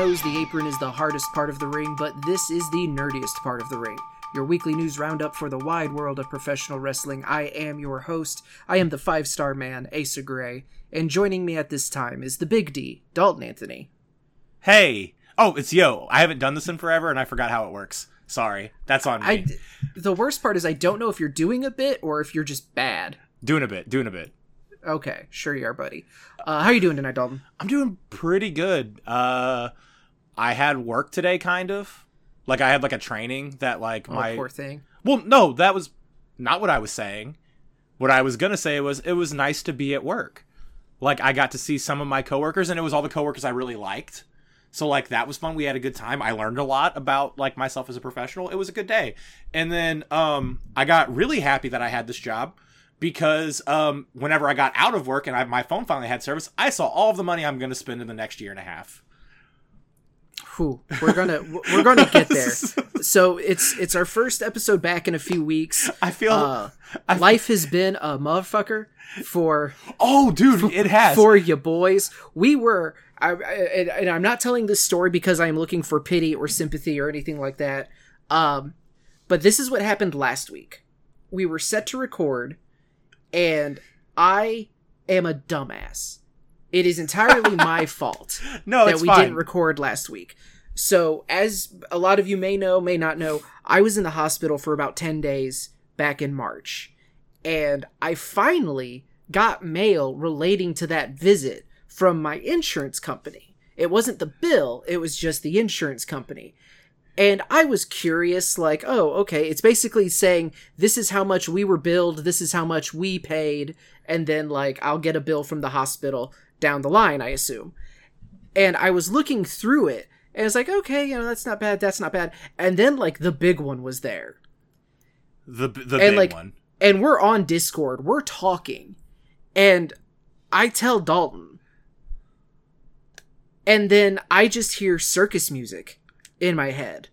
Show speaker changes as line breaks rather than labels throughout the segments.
Knows the apron is the hardest part of the ring, but this is the nerdiest part of the ring. Your weekly news roundup for the wide world of professional wrestling. I am your host. I am the five star man, Asa Gray, and joining me at this time is the Big D, Dalton Anthony.
Hey. Oh, it's Yo. I haven't done this in forever and I forgot how it works. Sorry. That's on me.
I, the worst part is I don't know if you're doing a bit or if you're just bad.
Doing a bit, doing a bit.
Okay, sure you are, buddy. Uh, how are you doing tonight, Dalton?
I'm doing pretty good. Uh I had work today kind of. Like I had like a training that like
Oh,
my
poor thing.
Well, no, that was not what I was saying. What I was going to say was it was nice to be at work. Like I got to see some of my coworkers and it was all the coworkers I really liked. So like that was fun. We had a good time. I learned a lot about like myself as a professional. It was a good day. And then um I got really happy that I had this job because um whenever I got out of work and I, my phone finally had service, I saw all of the money I'm going to spend in the next year and a half.
Whew, we're gonna we're gonna get there. So it's it's our first episode back in a few weeks.
I feel
Uh, life has been a motherfucker for
Oh, dude, it has.
for you boys. We were, I, I, and, I'm not telling this story because I'm looking for pity or sympathy or anything like that. Um, but this is what happened last week. We were set to record, and I am a dumbass. It is entirely my fault
no,
that we
fine.
didn't record last week. So, as a lot of you may know, may not know, I was in the hospital for about 10 days back in March. And I finally got mail relating to that visit from my insurance company. It wasn't the bill, it was just the insurance company. And I was curious, like, oh, okay, it's basically saying this is how much we were billed, this is how much we paid, and then, like, I'll get a bill from the hospital down the line, I assume and I was looking through it, and it's like, okay, you know, that's not bad, that's not bad. And then like the big one was there,
the the
and,
big
like,
one.
and we're on Discord, we're talking, and I tell Dalton, and then I just hear circus music in my head,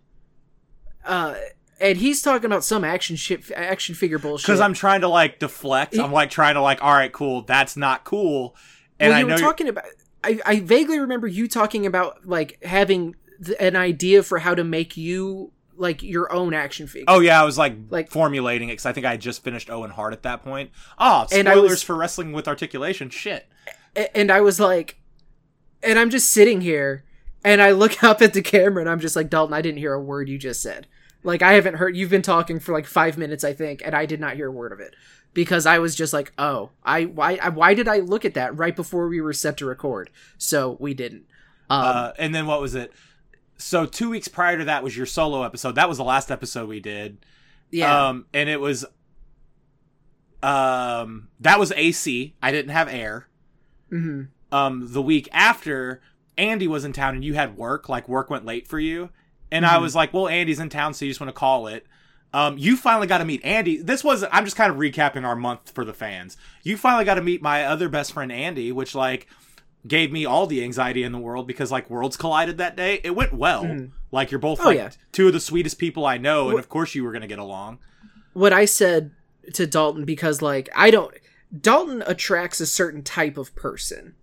uh, and he's talking about some action shit, action figure bullshit.
because I'm trying to like deflect. I'm like trying to like, all right, cool, that's not cool. And
well,
I
you
know
were
you're-
talking about. I, I vaguely remember you talking about like having th- an idea for how to make you like your own action figure.
Oh yeah, I was like,
Like-
formulating it because I think I had just finished Owen Hart at that point. Oh, spoilers
was-
for wrestling with articulation. Shit.
And I was like, and I'm just sitting here, and I look up at the camera, and I'm just like, Dalton, I didn't hear a word you just said. Like I haven't heard. You've been talking for like five minutes, I think, and I did not hear a word of it because I was just like, oh, I why I, why did I look at that right before we were set to record? So we didn't. Um,
uh, and then what was it? So two weeks prior to that was your solo episode. That was the last episode we did.
yeah,
Um, and it was, um, that was AC. I didn't have air.
hmm
um the week after Andy was in town and you had work, like work went late for you. And I
Mhm.
was like, well, Andy's in town, so you just want to call it. Um, you finally got to meet Andy. This was, I'm just kind of recapping our month for the fans. You finally got to meet my other best friend, Andy, which like gave me all the anxiety in the world because like worlds collided that day. It went well.
Mhm.
Like you're both
Oh,
like
yeah.
two of the sweetest people I know. And
Wh-
of course you were going to get along.
what I said to Dalton because like I don't Dalton attracts a certain type of person.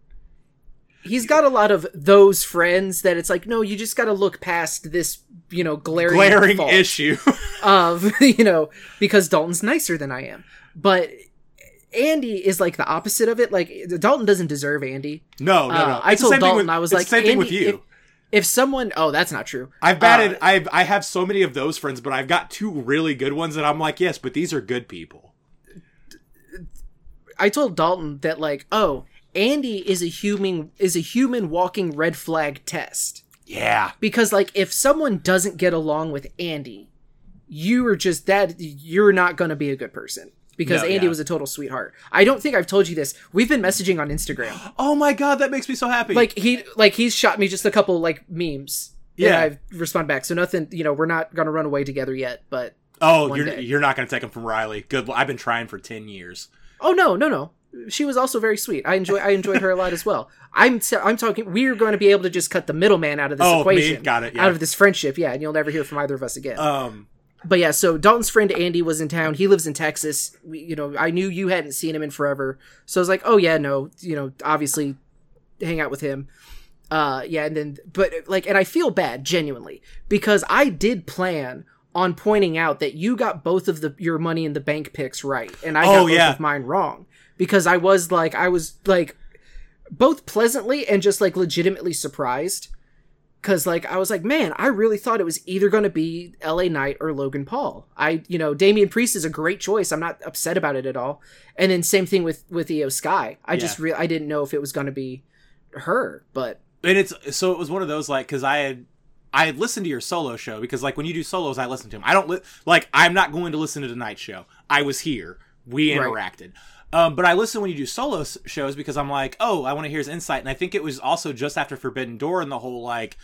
He's got a lot of those friends that it's like no, you just got to look past this, you know, glaring
Glaring issue.
of, you know, because Dalton's nicer than I am. But Andy is like the opposite of it. Like Dalton doesn't deserve Andy.
no, no,
Uh,
no.
I told Dalton
with-
I was like
same thing with you.
If, if someone, oh, that's not true.
I've batted.
Uh,
I've I have so many of those friends, but I've got two really good ones that I'm like, yes, but these are good people.
I told Dalton that like, oh, Andy is a human is a human walking red flag test.
Yeah,
Because like if someone doesn't get along with Andy, you are just that you're not going to be a good person. Because
No,
Andy
yeah.
was a total sweetheart. I don't think I've told you this. We've been messaging on Instagram.
Oh my god, that makes me so happy.
Like he like he's shot me just a couple like memes.
Yeah.
I've responded back. So nothing, you know, we're not going to run away together yet, but
Oh, you're
day.
you're not gonna take them from Riley. Good. I've been trying for ten years.
Oh no, no, no. She was also very sweet. I enjoy I enjoyed her a lot as well. I'm t- I'm talking we're going to be able to just cut the middleman out of this
Oh, me? Got it, yeah.
Out of this friendship, yeah, and you'll never hear from either of us again.
Um,
but yeah, so Dalton's friend Andy was in town. He lives in Texas. We, you know, I knew you hadn't seen him in forever. So I was like, "Oh yeah, no, you know, obviously hang out with him." Uh, yeah, and then but like, and I feel bad genuinely because I did plan on pointing out that you got both of the your money in the bank picks right, and I got
Oh,
both
yeah.
of mine wrong because I was like, I was like, both pleasantly and just like legitimately surprised. Cause like I was like, man, I really thought it was either going to be L.A. Knight or Logan Paul. I, you know, Damian Priest is a great choice. I'm not upset about it at all. And then same thing with with Iyo Sky. I just
Yeah.
re- I didn't know if it was going to be her, but
and it's so it was one of those like because I had I had listened to your solo show because like when you do solos I listen to them. I don't li- like I'm not going to listen to the night show. I was here. We
Right.
Um, but I listen when you do solo s- shows because I'm like, oh, I want to hear his insight. And I think it was also just after Forbidden Door and the whole like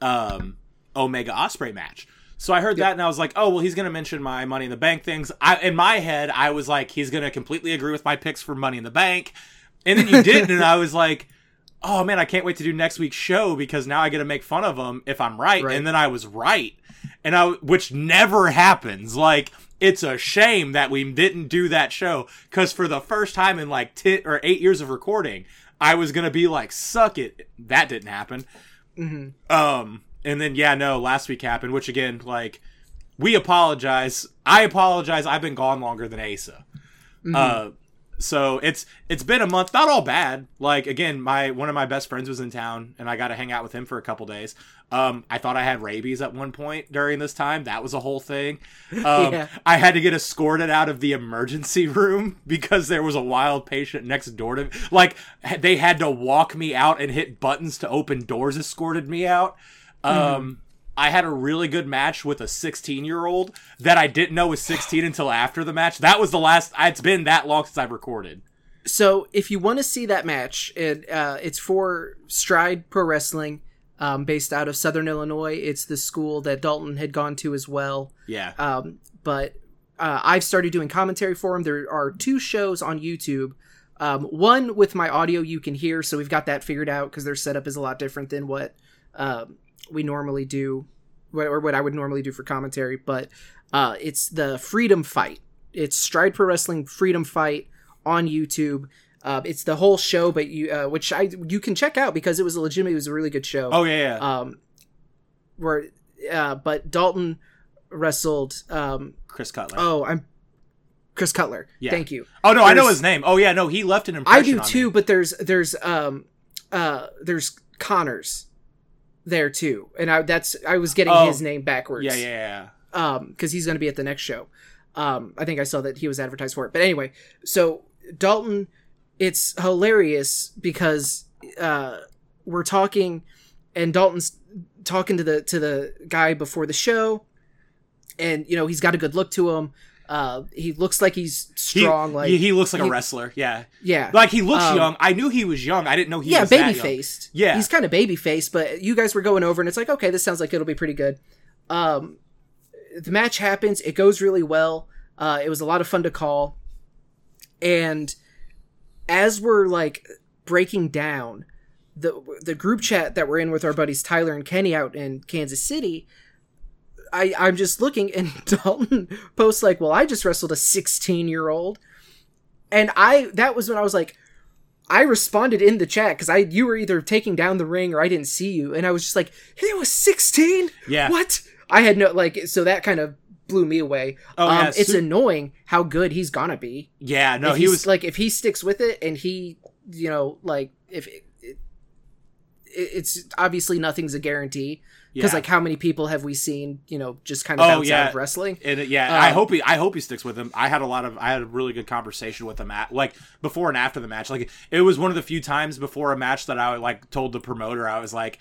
um, Omega Osprey match. So I heard that and I was like, oh well, he's gonna mention my Money in the Bank things. I in my head I was like, he's gonna completely agree with my picks for Money in the Bank, and then you didn't, and I was like, oh man, I can't wait to do next week's show because now I get to make fun of him if I'm right,
Right.
and then I was right, and I which never happens. Like it's a shame that we didn't do that show because for the first time in like ten or eight years of recording, I was gonna be like, suck it. That didn't happen. Um, and then yeah, no, last week happened, which again, like, we apologize. I apologize. I've been gone longer than Asa. Uh, so it's it's been a month. Not all bad. Like again, my one of my best friends was in town, and I got to hang out with him for a couple days. Um, I thought I had rabies at one point during this time. That was a whole thing. Um,
Yeah.
I had to get escorted out of the emergency room because there was a wild patient next door to me. Like they had to walk me out and hit buttons to open doors. Escorted me out. Um, I had a really good match with a 16 year old that I didn't know was 16 until after the match. That was the last. It's been that long since I've recorded.
So if you want to see that match, it uh, it's for Stride Pro Wrestling, um, based out of Southern Illinois. It's the school that Dalton had gone to as well.
Yeah.
Um, but uh, I've started doing commentary for him. There are two shows on YouTube. Um, one with my audio you can hear, so we've got that figured out because their setup is a lot different than what um, we normally do, or what I would normally do for commentary. But uh, it's the Freedom Fight. It's Stride Pro Wrestling Freedom Fight on YouTube. Uh, it's the whole show, but you, uh, which I you can check out because it was a legitimate, it was a really good show
oh yeah. yeah.
um where uh but dalton wrestled um
Chris Cutler.
oh i'm chris cutler
Yeah.
thank you
oh no, I know his name. Oh yeah, no, he left an impression.
i
do
too
me.
but there's there's um uh there's connors there too. And i that's i was getting
Oh.
his name backwards.
Yeah, yeah, yeah.
um because he's going to be at the next show. Um i think i saw that he was advertised for it. But anyway so dalton it's hilarious because uh we're talking and dalton's talking to the to the guy before the show and you know he's got a good look to him uh he looks like he's
He,
strong like
he, he looks like
he-
a wrestler. Yeah.
yeah
Like he looks
Um,
young. I knew he was young. I didn't know he
yeah
was
baby faced
Yeah.
he's kind of baby faced but you guys were going over and it's like okay this sounds like it'll be pretty good um the match happens it goes really well uh it was a lot of fun to call and as we're like breaking down the the group chat that we're in with our buddies Tyler and Kenny out in Kansas City I I'm just looking and Dalton posts like well I just wrestled a 16 year old and I that was when I was like I responded in the chat because I you were either taking down the ring or I didn't see you, and I was just like, "He was 16.
Yeah.
What? I had no like, so that kind of blew me away.
Oh,
um,
yeah,
it's
su-
annoying how good he's gonna be.
Yeah, no, he was
like if he sticks with it and he, you know, like if it, it, it's obviously nothing's a guarantee because
Yeah.
like how many people have we seen, you know, just kind of
Oh,
bounce out of wrestling?
And it- yeah, I
Um,
hope he. I hope he sticks with him. I had a lot of. I had a really good conversation with him at like before and after the match. Like it was one of the few times before a match that I like told the promoter I was like,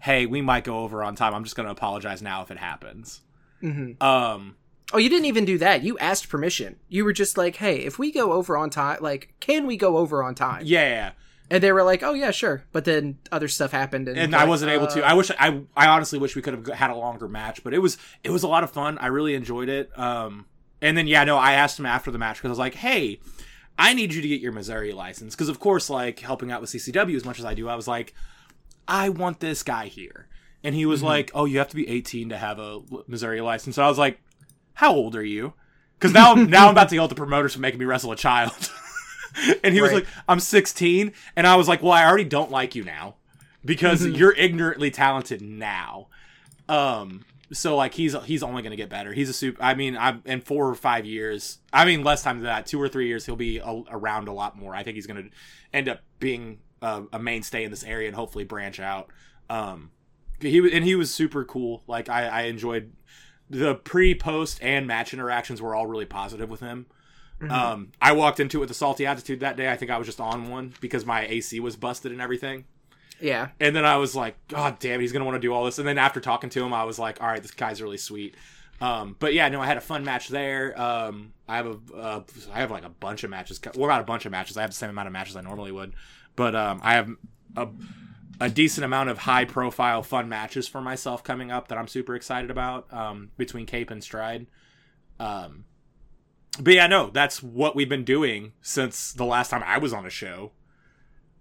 "Hey, we might go over on time. I'm just going to apologize now if it happens."
mm-hmm.
Um.
Oh, you didn't even do that. You asked permission. You were just like, "Hey, if we go over on time, like, can we go over on time?"
Yeah.
And they were like, "Oh yeah, sure." But then other stuff happened, and,
and
like,
I wasn't able to.
uh,
I wish I I honestly wish we could have had a longer match, but it was it was a lot of fun. I really enjoyed it. Um, and then yeah, no, I asked him after the match because I was like, hey, I need you to get your Missouri license because of course, like helping out with CCW as much as I do, I was like, I want this guy here, and he was like, oh, you have to be 18 to have a Missouri license. So I was like, how old are you? Because now now I'm about to yell at the promoters for making me wrestle a child. and he was like, I'm 16. And I was like, well, I already don't like you now because
Mm-hmm.
you're ignorantly talented now. Um, so like he's he's only going to get better. He's a super. I mean, I'm in four or five years. I mean, less time than that, two or three years, he'll be a, around a lot more. I think he's going to end up being a, a mainstay in this area and hopefully branch out. Um, he was- and he was super cool. Like I, I enjoyed the pre, post, and match interactions were all really positive with him. Um, I walked into it with a salty attitude that day. I think I was just on one because my AC was busted and everything.
Yeah.
And then I was like, God damn, he's gonna want to do all this. And then after talking to him, I was like, All right, this guy's really sweet. Um, but yeah, no, I had a fun match there. Um, I have a, uh, I have like a bunch of matches. Well, not a bunch of matches. I have the same amount of matches I normally would, but um, I have a, a decent amount of high profile fun matches for myself coming up that I'm super excited about. Um, between Cape and Stride. Um, but yeah, no, that's what we've been doing since the last time I was on a show.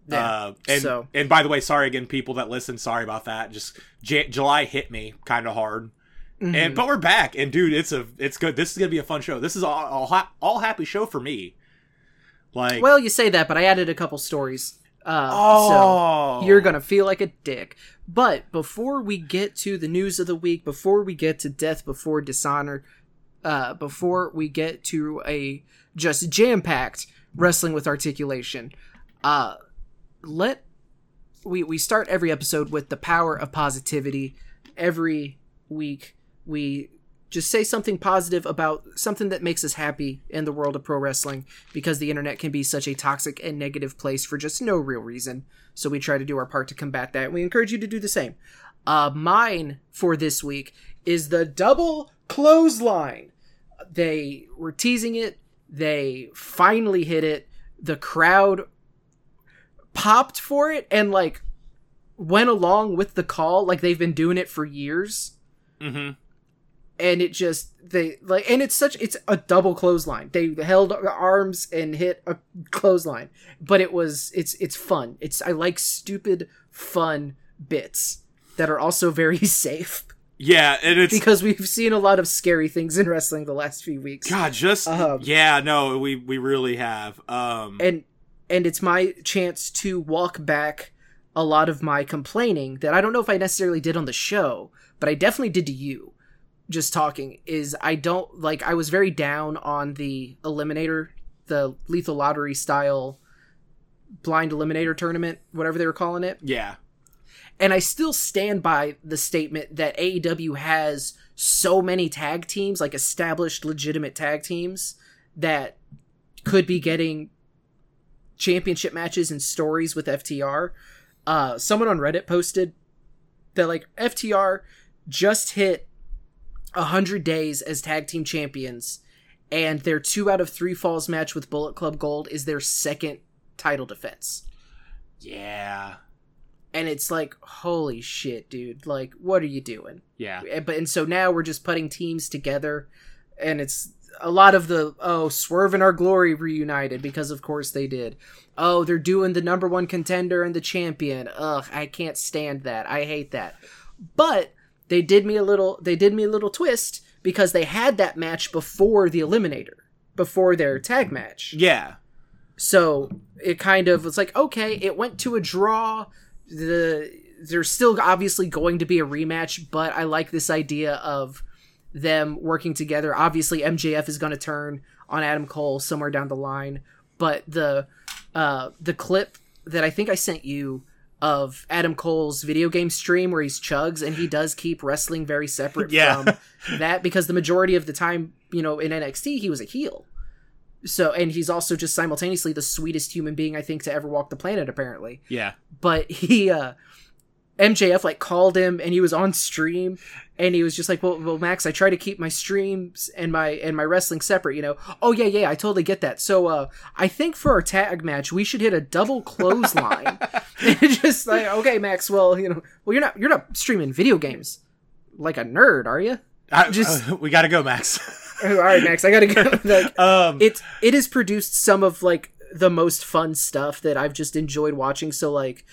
Yeah.
Uh, and
So-
and by the way, sorry again, people that listen. Sorry about that. Just J- July hit me kind of hard,
Mm-hmm.
and but we're back. And dude, it's a it's good. This is gonna be a fun show. This is all all, ha- all happy show for me. Like
Well, you say that, but I added a couple stories. Uh,
oh,
so you're gonna feel like a dick. But before we get to the news of the week, before we get to death before dishonor, uh, before we get to a just jam packed wrestling with articulation, uh, let we we start every episode with the power of positivity. Every week we just say something positive about something that makes us happy in the world of pro wrestling because the internet can be such a toxic and negative place for just no real reason. So we try to do our part to combat that. We encourage you to do the same. Uh, mine for this week is the double clothesline. They were teasing it. They finally hit it. The crowd popped for it and like went along with the call like they've been doing it for years.
Hmm
and it just they like and it's such it's a double clothesline. They held arms and hit a clothesline. But it was it's it's fun. It's i like stupid fun bits that are also very safe
yeah, and it's
because we've seen a lot of scary things in wrestling the last few weeks
God, just
Um,
yeah, no, we we really have. Um,
and and it's my chance to walk back a lot of my complaining that I don't know if I necessarily did on the show, but I definitely did to you. Just talking is I don't like I was very down on the eliminator, the lethal lottery style blind eliminator tournament, whatever they were calling it.
yeah,
And I still stand by the statement that AEW has so many tag teams, like established legitimate tag teams, that could be getting championship matches and stories with FTR. Uh, someone on Reddit posted that like FTR just hit hundred days as tag team champions, and their two out of three falls match with Bullet Club Gold is their second title defense
yeah,
and it's like holy shit dude. Like what are you doing?
Yeah.
And- but and so now we're just putting teams together and it's a lot of the oh swerve and our glory reunited because of course they did. Oh they're doing the number one contender and the champion. Ugh i can't stand that. I hate that. But they did me a little they did me a little twist because they had that match before the eliminator before their tag match.
Yeah,
so it kind of was like, okay, it went to a draw. The there's still obviously going to be a rematch, but I like this idea of them working together. Obviously, MJF is going to turn on Adam Cole somewhere down the line, but the uh, the clip that I think I sent you of Adam Cole's video game stream where he's chugs and he does keep wrestling very separate
Yeah.
from that because the majority of the time, you know, in NXT he was a heel. So and he's also just simultaneously the sweetest human being I think to ever walk the planet apparently.
yeah.
But he uh MJF like called him and he was on stream and he was just like, "Well, well Max, I try to keep my streams and my and my wrestling separate, you know." Oh yeah, yeah, I totally get that. So uh I think for our tag match, we should hit a double clothesline. and just like, "Okay, Max, well, you know, well you're not you're not streaming video games like a nerd, are you?"
I,
Just-
uh, we got to go, Max.
All right, Max, I got to go. like
um,
it it has produced some of like the most fun stuff that I've just enjoyed watching. So like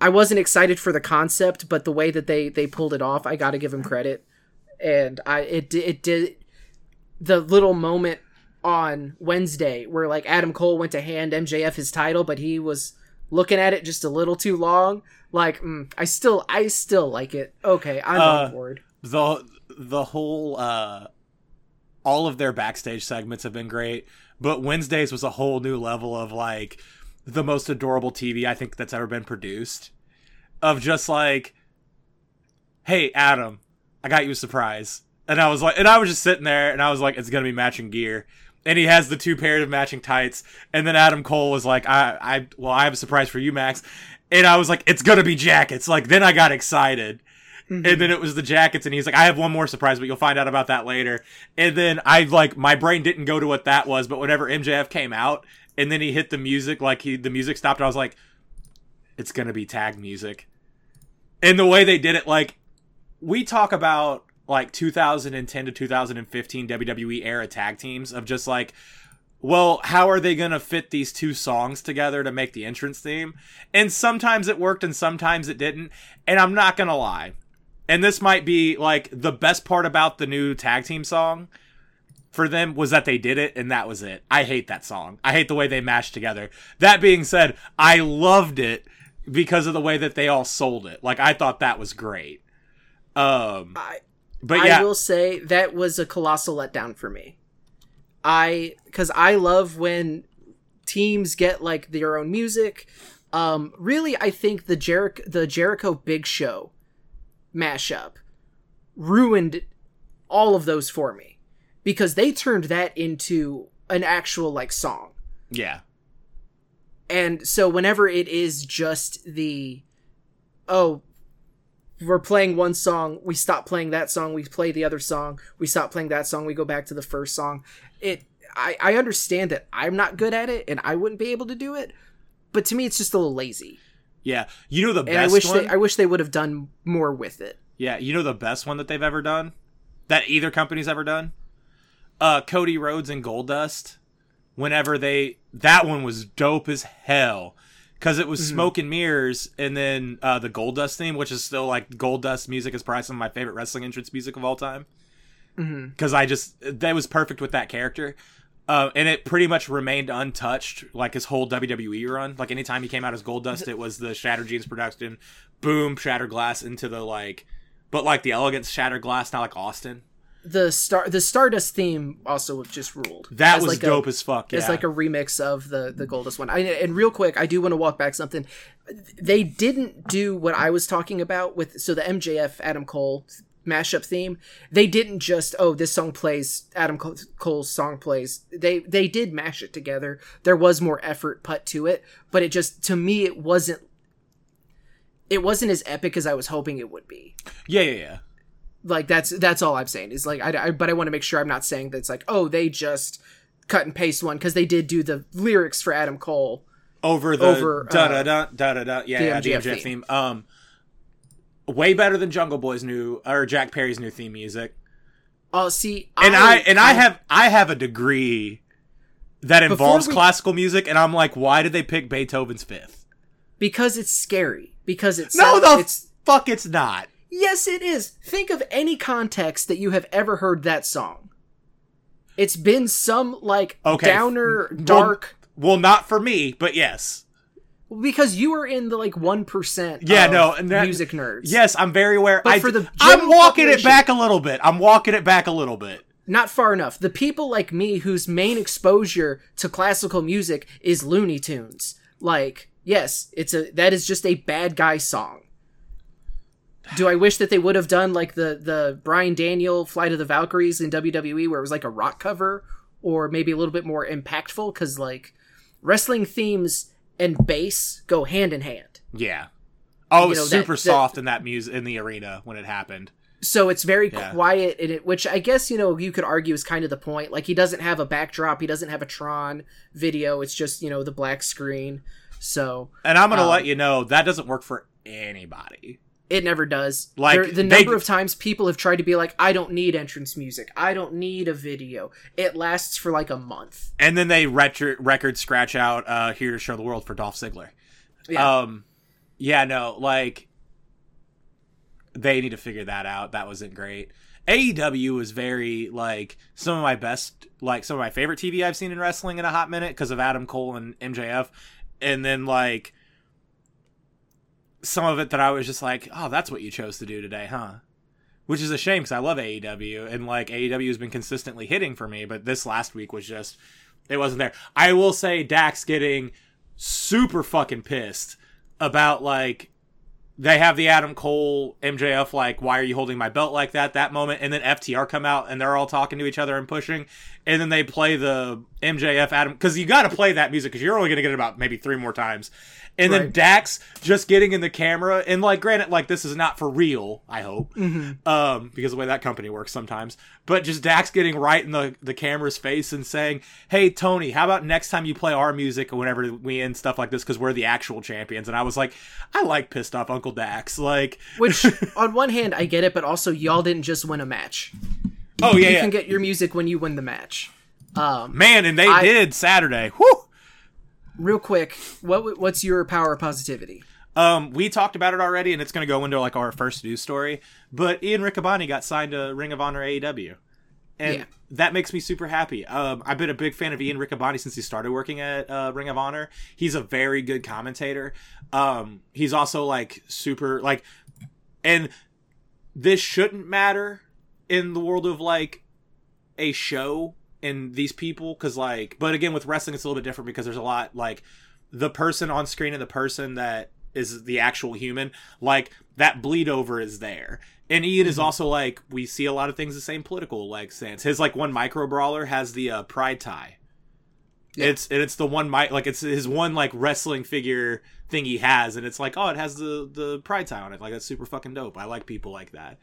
I wasn't excited for the concept, but the way that they they pulled it off, I got to give them credit. And I it it did the little moment on Wednesday where like Adam Cole went to hand MJF his title, but he was looking at it just a little too long. Like, mm, I still, I still like it. Okay, I'm
Uh,
on board.
the the whole uh all of their backstage segments have been great but wednesdays was a whole new level of like the most adorable tv i think that's ever been produced. Of just like hey adam i got you a surprise. And i was like and i was just sitting there and i was like it's gonna be matching gear. And he has the two pairs of matching tights. And then adam cole was like i i well i have a surprise for you max. And i was like it's gonna be jackets. Like then i got excited
Mm-hmm.
and then it was the jackets and he's like i have one more surprise but you'll find out about that later and then i like my brain didn't go to what that was but whenever mjf came out and then he hit the music like he the music stopped i was like it's gonna be tag music and the way they did it like we talk about like 2010 to 2015 wwe era tag teams of just like well, how are they going to fit these two songs together to make the entrance theme? And sometimes it worked and sometimes it didn't. And I'm not going to lie. And this might be like the best part about the new tag team song for them was that they did it and that was it. I hate that song. I hate the way they mashed together. That being said, I loved it because of the way that they all sold it. Like I thought that was great. Um
I,
but yeah,
I will say that was a colossal letdown for me. I because I love when teams get like their own music. Um, really, I think the Jericho the Jericho Big Show mashup ruined all of those for me because they turned that into an actual like song.
yeah.
And so whenever it is just the oh we're playing one song, we stop playing that song, we play the other song, we stop playing that song, we go back to the first song. It I, I understand that I'm not good at it and I wouldn't be able to do it, but to me it's just a little lazy.
Yeah. You know the
And I
best
wish
one?
they I wish they would have done more with it.
Yeah, you know the best one that they've ever done? That either company's ever done? Uh Cody Rhodes and Goldust. Whenever they that one was dope as hell. Cause it was
Mm-hmm.
smoke and mirrors and then uh the Goldust theme, which is still like Goldust music is probably some of my favorite wrestling entrance music of all time.
Mhm.
Cause I just that was perfect with that character. Uh, and it pretty much remained untouched like his whole WWE run. Like anytime he came out as Goldust, it was the Shattered Dreams production, boom, Shattered Glass into the like, but like the elegance Shattered Glass, not like Austin.
The star the Stardust theme also just ruled.
That
As
was
like a-
dope as fuck. Yeah.
It's like a remix of the the Goldust one. I, and real quick, I do want to walk back something. They didn't do what I was talking about with so the MJF Adam Cole mashup theme. They didn't just oh this song plays Adam Cole's song plays. They they did mash it together. There was more effort put to it, but it just to me it wasn't. It wasn't as epic as I was hoping it would be
yeah, yeah, yeah.
like that's that's all i'm saying is like i, I but i want to make sure i'm not saying that it's like oh they just cut and paste one because they did do the lyrics for adam cole
Over the
Over,
da da da da da da. Yeah,
the
yeah, the
MJF theme.
theme. Um, way better than Jungle Boy's new or Jack Perry's new theme music.
oh see
and I, and I have I have a degree that involves
we-
classical music, and I'm like, why did they pick Beethoven's Fifth?
because it's scary because it's
No, the
it's
fuck, it's not.
yes it is think of any context that you have ever heard that song it's been some like
Okay.
downer
Well-
dark
Well, not for me, but yes,
because you are in the like 1%
Yeah,
of
no, and that-
music nerds
yes, I'm very aware.
But
I,
for the
I'm walking it back a little bit. I'm walking it back a little bit.
not far enough. The people like me whose main exposure to classical music is Looney Tunes. Like, yes, it's a that is just a bad guy song. Do I wish that they would have done like the the Brian Daniel Flight of the Valkyries in WWE where it was like a rock cover or maybe a little bit more impactful cuz like wrestling themes and bass go hand in hand.
Yeah. Oh, it was
know,
super
that-
soft in that music in the arena when it happened.
so it's very
Yeah.
quiet in it which i guess you know you could argue is kind of the point like he doesn't have a backdrop he doesn't have a tron video it's just you know the black screen so
And I'm gonna
Um,
let you know that doesn't work for anybody.
It never does
Like,
There- the
they-
number of times people have tried to be like i don't need entrance music i don't need a video it lasts for like a month
And then they retro- record scratch out uh, "Here to Show the World" for Dolph Ziggler.
yeah
Um, yeah, no, like they need to figure that out. That wasn't great. AEW was very like some of my best, like some of my favorite TV I've seen in wrestling in a hot minute because of Adam Cole and MJF, and then like some of it that I was just like, oh, that's what you chose to do today, huh? Which is a shame because I love AEW and like AEW has been consistently hitting for me, but this last week was just it wasn't there. I will say Dax getting super fucking pissed about like they have the Adam Cole MJF like why are you holding my belt like that that moment and then FTR come out and they're all talking to each other and pushing and then they play the MJF Adam cuz you got to play that music cuz you're only going to get it about maybe 3 more times and then Dax just getting in the camera and like granted like this is not for real I hope um because the way that company works sometimes but just Dax getting right in the the camera's face and saying hey Tony how about next time you play our music or whenever we end stuff like this because we're the actual champions and I was like I like pissed off Uncle Dax like
Which, on one hand, I get it, but also y'all didn't just win a match.
oh yeah,
You
yeah.
can get your music when you win the match. Um,
man and they
I-
did Saturday Whew!
Real quick, what what's your power of positivity?
Um, we talked about it already, and it's going to go into like our first news story. But Ian Riccaboni got signed to Ring of Honor AEW, and
Yeah.
that makes me super happy. Um, I've been a big fan of Ian Riccaboni since he started working at uh, Ring of Honor. He's a very good commentator. Um, he's also like super like, and this shouldn't matter in the world of like a show and these people because like but again with wrestling it's a little bit different because there's a lot like the person on screen and the person that is the actual human like that bleed over is there. And ian is also like we see a lot of things the same political like stance. His like one micro brawler has the uh, pride tie.
Yeah.
it's and it's the one mic like it's his one like wrestling figure thing he has and it's like oh it has the the pride tie on it. Like that's super fucking dope. I like people like that.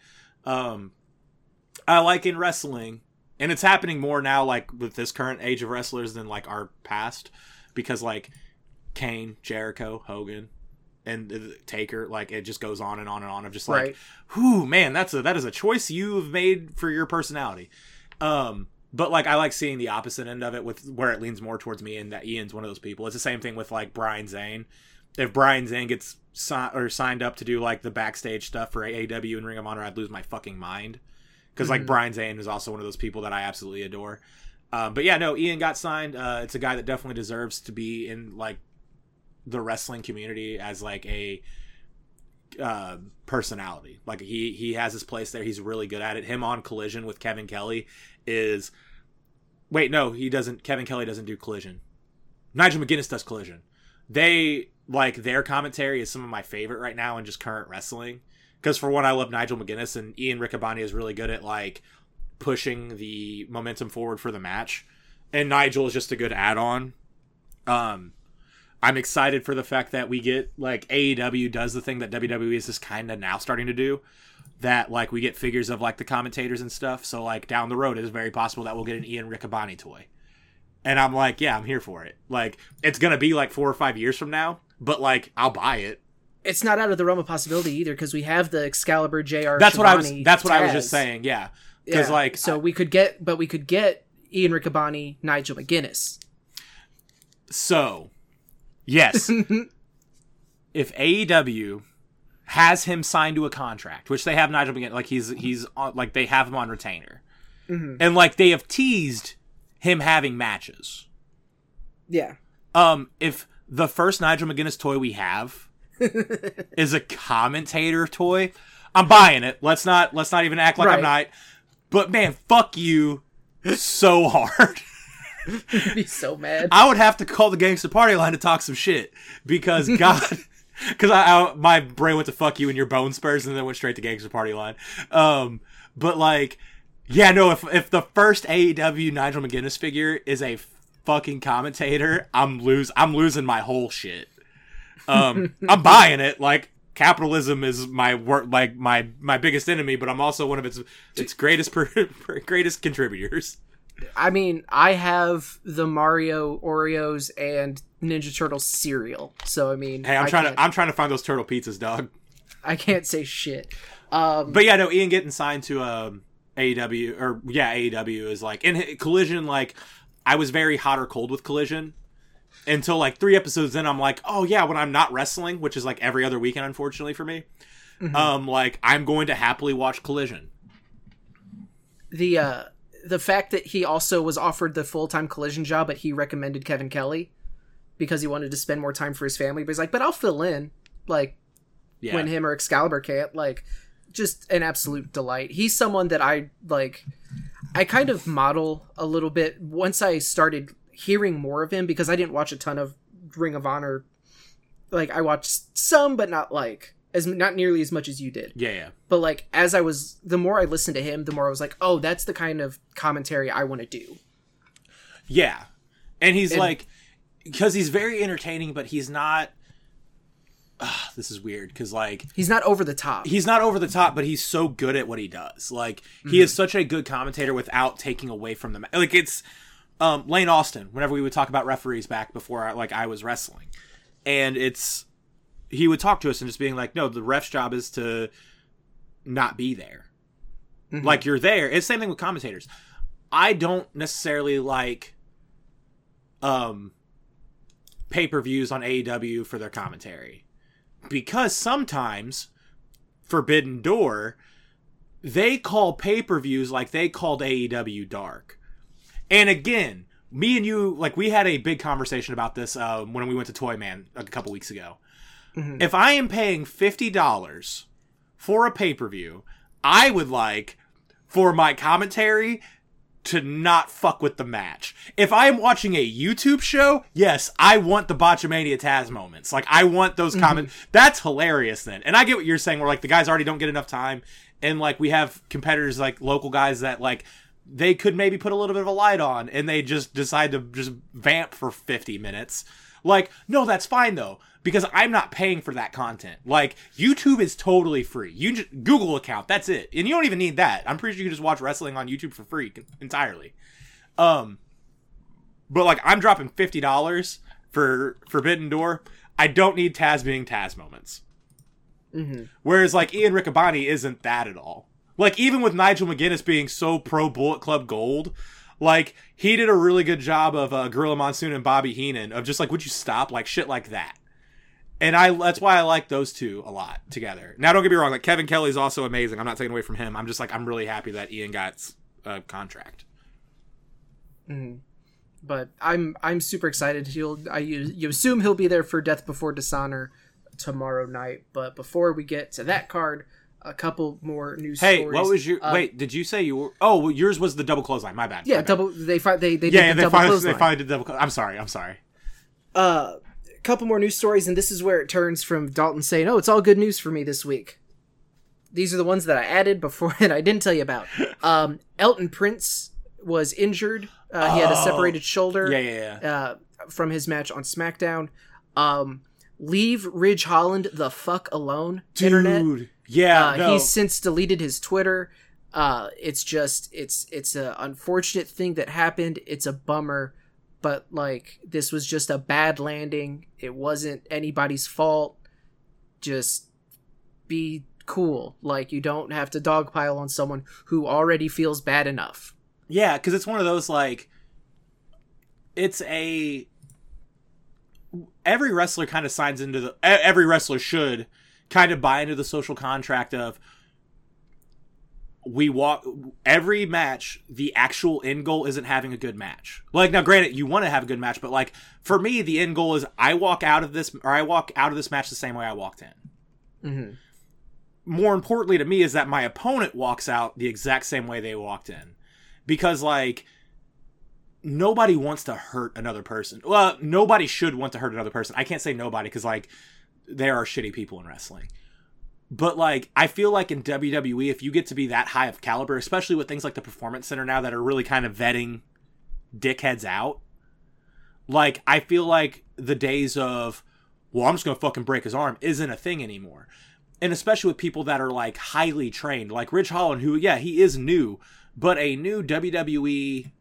Um i like in wrestling and it's happening more now like with this current age of wrestlers than like our past because like Kane, Jericho, Hogan, and Taker, like it just goes on and on and on of just like,
Right.
whew, man, that's a that is a choice you've made for your personality. Um, but like I like seeing the opposite end of it with where it leans more towards me and that Ian's one of those people. It's the same thing with like Brian Zane. If Brian Zane gets si- or signed up to do like the backstage stuff for AEW and Ring of Honor, I'd lose my fucking mind because like
Mhm.
Brian Zane is also one of those people that I absolutely adore. Um, but yeah, no, Ian got signed. Uh, it's a guy that definitely deserves to be in like the wrestling community as like a uh, personality. Like he he has his place there. He's really good at it. Him on Collision with Kevin Kelly is. Wait, no, he doesn't. Kevin Kelly doesn't do Collision. Nigel McGuinness does Collision. They like their commentary is some of my favorite right now in just current wrestling. Because for one, I love Nigel McGuinness and Ian Riccaboni is really good at like pushing the momentum forward for the match, and Nigel is just a good add-on. Um, I'm excited for the fact that we get like AEW does the thing that WWE is just kind of now starting to do. That like we get figures of like the commentators and stuff. So like down the road, it is very possible that we'll get an Ian Riccaboni toy. And I'm like, yeah, I'm here for it. Like it's gonna be like four or five years from now, but like I'll buy it.
It's not out of the realm of possibility either because we have the Excalibur Jr.
That's what I was. That's what I was just saying. Yeah, because
Yeah,
like
so we could get, but we could get Ian Riccaboni, Nigel McGuinness.
So, yes, if AEW has him signed to a contract, which they have Nigel McGuinness, like he's he's on, like they have him on retainer,
Mhm.
and like they have teased him having matches.
Yeah,
Um, if the first Nigel McGuinness toy we have is a commentator toy, I'm buying it. Let's not let's not even act like I'm not. But man, fuck you so hard.
I'd be so mad.
I would have to call the gangster party line to talk some shit because God, because I, I my brain went to fuck you and your bone spurs and then went straight to gangster party line. Um, but like, yeah, no, if if the first AEW Nigel McGuinness figure is a fucking commentator, I'm lose I'm losing my whole shit. Um, I'm buying it. Like capitalism is my work, like my my biggest enemy, but I'm also one of its its greatest per, greatest contributors.
I mean, I have the Mario Oreos and Ninja Turtle cereal, so I mean,
Hey, I'm
I
trying
can't-
to I'm trying to find those turtle pizzas, dog.
I can't say shit. Um,
But yeah, no, Ian getting signed to um, AEW or yeah, AEW is like in Collision. Like, I was very hot or cold with Collision until like three episodes in. I'm like, oh yeah, when I'm not wrestling, which is like every other weekend, unfortunately for me. Um, like I'm going to happily watch Collision.
the uh, the fact that he also was offered the full time collision job, but he recommended Kevin Kelly because he wanted to spend more time for his family. But he's like, but I'll fill in. Like,
Yeah.
when him or Excalibur can't. Like, just an absolute delight. He's someone that I like. I kind of model a little bit once I started hearing more of him because I didn't watch a ton of Ring of Honor. Like I watched some, but not like as not nearly as much as you did.
Yeah, yeah.
But like as I was, the more I listened to him, the more I was like, oh, that's the kind of commentary I want to do.
Yeah. And he's
And-
like because he's very entertaining, but he's not Ugh, this is weird because like
He's not over the top.
he's not over the top, but he's so good at what he does. Like he mm-hmm. is such a good commentator without taking away from the ma- like it's um Lane Austin. Whenever we would talk about referees back before I, like I was wrestling, and it's he would talk to us and just being like, no, the ref's job is to not be there. Like you're there. It's the same thing with commentators. I don't necessarily like um pay per views on AEW for their commentary because sometimes Forbidden Door they call pay per views like they called AEW dark. And again, me and you like we had a big conversation about this um, when we went to Toy Man a couple weeks ago. If I am paying fifty dollars for a pay per view, I would like for my commentary to not fuck with the match. If I am watching a YouTube show, yes, I want the Botchamania Taz moments. Like I want those comment. That's hilarious then. And I get what you're saying where like the guys already don't get enough time and like we have competitors like local guys that like they could maybe put a little bit of a light on and they just decide to just vamp for 50 minutes. Like, no, that's fine though, because I'm not paying for that content. Like, YouTube is totally free. You just Google account, that's it. And you don't even need that. I'm pretty sure you can just watch wrestling on YouTube for free entirely. Um but like I'm dropping $50 for Forbidden Door. I don't need Taz being Taz moments. Whereas like Ian Riccaboni isn't that at all. Like even with Nigel McGuinness being so pro Bullet Club Gold, like he did a really good job of uh, Gorilla Monsoon and Bobby Heenan of just like would you stop like shit like that. And I that's why I like those two a lot together. Now don't get me wrong, like Kevin Kelly's also amazing. I'm not taking away from him. I'm just like I'm really happy that Ian got a contract. Hmm.
but I'm I'm super excited. He'll I you assume he'll be there for Death Before Dishonor tomorrow night. But before we get to that card, a couple more news.
Hey,
stories.
what was your
Uh,
wait? Did you say you were? Oh, well, yours was the double clothesline. My bad.
Yeah,
my bad.
double. They find they they
Yeah,
did the
they
double
finally
clothesline.
they finally did double. I'm sorry. I'm sorry.
uh, couple more news stories, and this is where it turns from Dalton saying, "Oh, it's all good news for me this week." These are the ones that I added before and I didn't tell you about. Um, Elton Prince was injured. Uh, he had a
Oh.
separated shoulder.
Yeah, yeah, yeah.
uh, from his match on SmackDown. Um, leave Ridge Holland the fuck alone, internet.
Yeah,
Uh,
no.
He's since deleted his Twitter. Uh, it's just it's it's an unfortunate thing that happened. It's a bummer, but like this was just a bad landing. It wasn't anybody's fault. Just be cool. Like you don't have to dogpile on someone who already feels bad enough.
Yeah, because it's one of those like, it's a every wrestler kind of signs into the every wrestler should kind of buy into the social contract of we walk every match the actual end goal isn't having a good match. Like now granted you want to have a good match but like for me the end goal is i walk out of this or i walk out of this match the same way i walked in.
Hmm
more importantly to me is that my opponent walks out the exact same way they walked in. Because like nobody wants to hurt another person. Well nobody should want to hurt another person. I can't say nobody because like there are shitty people in wrestling. But like i feel like in wwe if you get to be that high of caliber especially with things like the performance center now that are really kind of vetting dickheads out like i feel like the days of well i'm just gonna fucking break his arm isn't a thing anymore. And especially with people that are like highly trained, like Ridge Holland, who yeah he is new, but a new WWE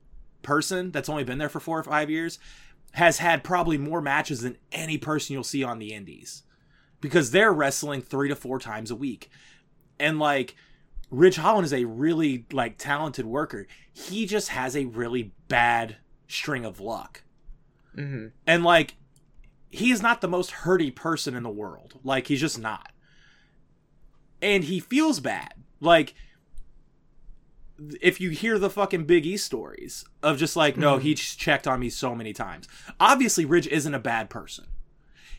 person that's only been there for four or five years has had probably more matches than any person you'll see on the Indies because they're wrestling three to four times a week, and like Ridge Holland is a really like talented worker. He just has a really bad string of luck.
Hmm
and like he is not the most hurty person in the world. Like he's just not. And he feels bad. Like if you hear the fucking big e stories of just like no he checked on me so many times. Obviously ridge isn't a bad person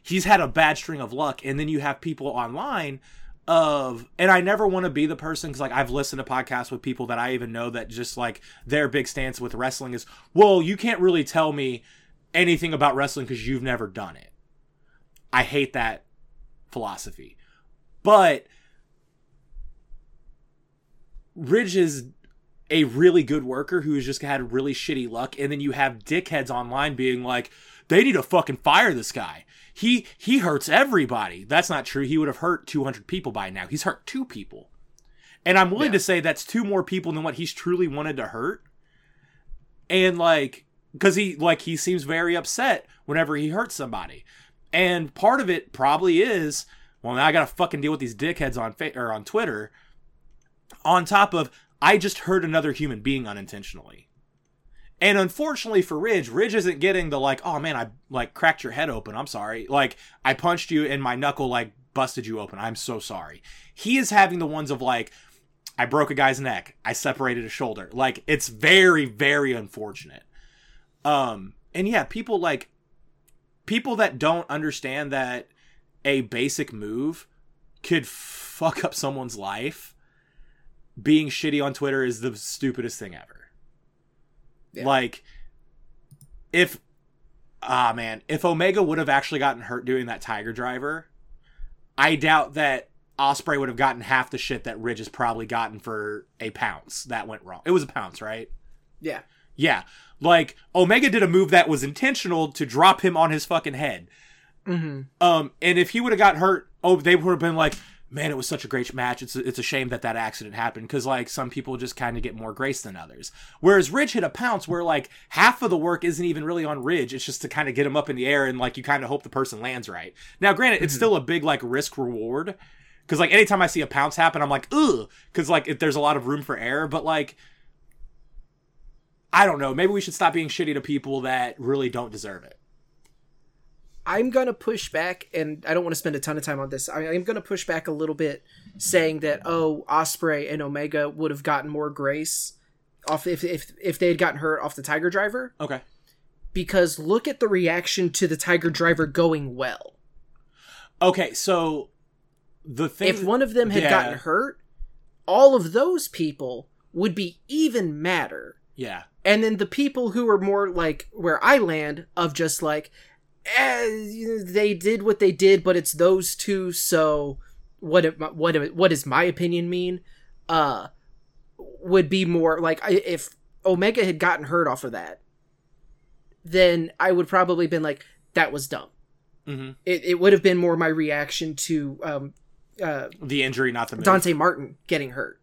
he's had a bad string of luck and then you have people online of and I never want to be the person cuz like I've listened to podcasts with people that I even know that just like their big stance with wrestling is, "Well, you can't really tell me anything about wrestling cuz you've never done it." I hate that philosophy. But Ridge is a really good worker who has just had really shitty luck, and then you have dickheads online being like, they need to fucking fire this guy. He he hurts everybody. That's not true. He would have hurt 200 people by now. He's hurt two people. And I'm willing
Yeah.
to say that's two more people than what he's truly wanted to hurt. And like cuz he like he seems very upset whenever he hurts somebody. And part of it probably is well now I got to fucking deal with these dickheads on fa- or on Twitter on top of I just hurt another human being unintentionally. And unfortunately for Ridge, Ridge isn't getting the like, oh man, I like cracked your head open. I'm sorry. Like I punched you and my knuckle like busted you open. I'm so sorry. He is having the ones of like, I broke a guy's neck. I separated a shoulder. Like it's very, very unfortunate. Um, and yeah, people like people that don't understand that a basic move could fuck up someone's life. Being shitty on Twitter is the stupidest thing ever.
Yeah.
Like, if ah man, if Omega would have actually gotten hurt doing that Tiger Driver, I doubt that Ospreay would have gotten half the shit that Ridge has probably gotten for a pounce that went wrong. It was a pounce, right?
Yeah.
Yeah. Like Omega did a move that was intentional to drop him on his fucking head.
Mm-hmm.
Um, and if he would have got hurt, oh, they would have been like, man, it was such a great match. It's a, it's a shame that that accident happened because like some people just kind of get more grace than others. Whereas Ridge hit a pounce where like half of the work isn't even really on Ridge. It's just to kind of get him up in the air and like you kind of hope the person lands right. Now, granted, it's mm-hmm. still a big like risk reward because like anytime I see a pounce happen, I'm like, ugh, because like if there's a lot of room for error. But like, I don't know. Maybe we should stop being shitty to people that really don't deserve it.
I'm gonna push back, and I don't want to spend a ton of time on this. I, I'm gonna push back a little bit, saying that oh, Ospreay and Omega would have gotten more grace off if if if they had gotten hurt off the Tiger Driver,
Okay.
because look at the reaction to the Tiger Driver going well.
Okay, so the thing
If one of them had
Yeah.
gotten hurt, all of those people would be even madder.
yeah.
and then the people who are more like where I land of just like eh, they did what they did, but it's those two. So what? it- What? it- What does my opinion mean? Uh, would be more like if Omega had gotten hurt off of that, then I would probably been like that was dumb.
hmm
It it would have been more my reaction to um uh
The injury, not the move.
Dante Martin getting hurt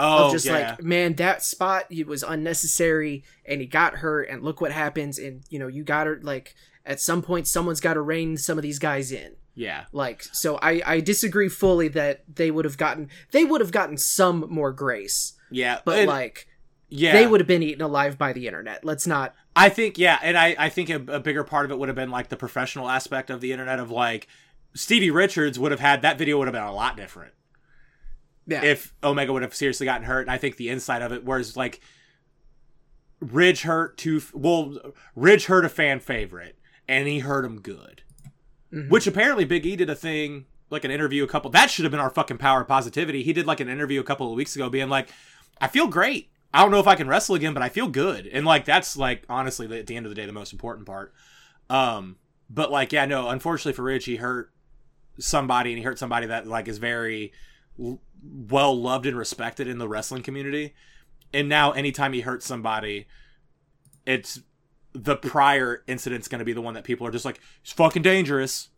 oh,
of just
yeah.
like man that spot it was unnecessary and he got hurt and look what happens and you know you gotta like at some point someone's gotta rein some of these guys in
yeah.
like so i i disagree fully that they would have gotten they would have gotten some more grace
Yeah.
but
and-
like
yeah.
they would have been eaten alive by the internet let's not
I think, yeah, and I, I think a, a bigger part of it would have been like the professional aspect of the internet of like Stevie Richards would have had that video would have been a lot different
yeah
if Omega would have seriously gotten hurt. And I think the inside of it, whereas like Ridge hurt two, well, Ridge hurt a fan favorite and he hurt him good.
Mhm.
Which apparently Big E did a thing, like an interview a couple. That should have been our fucking power of positivity. He did like an interview a couple of weeks ago, being like, "I feel great. I don't know if I can wrestle again, but I feel good." And like that's like honestly at the end of the day the most important part. Um, but like yeah, no. Unfortunately for Ridge, he hurt somebody, and he hurt somebody that like is very well loved and respected in the wrestling community. And now, anytime he hurts somebody, it's the prior incident's going to be the one that people are just like, it's fucking dangerous.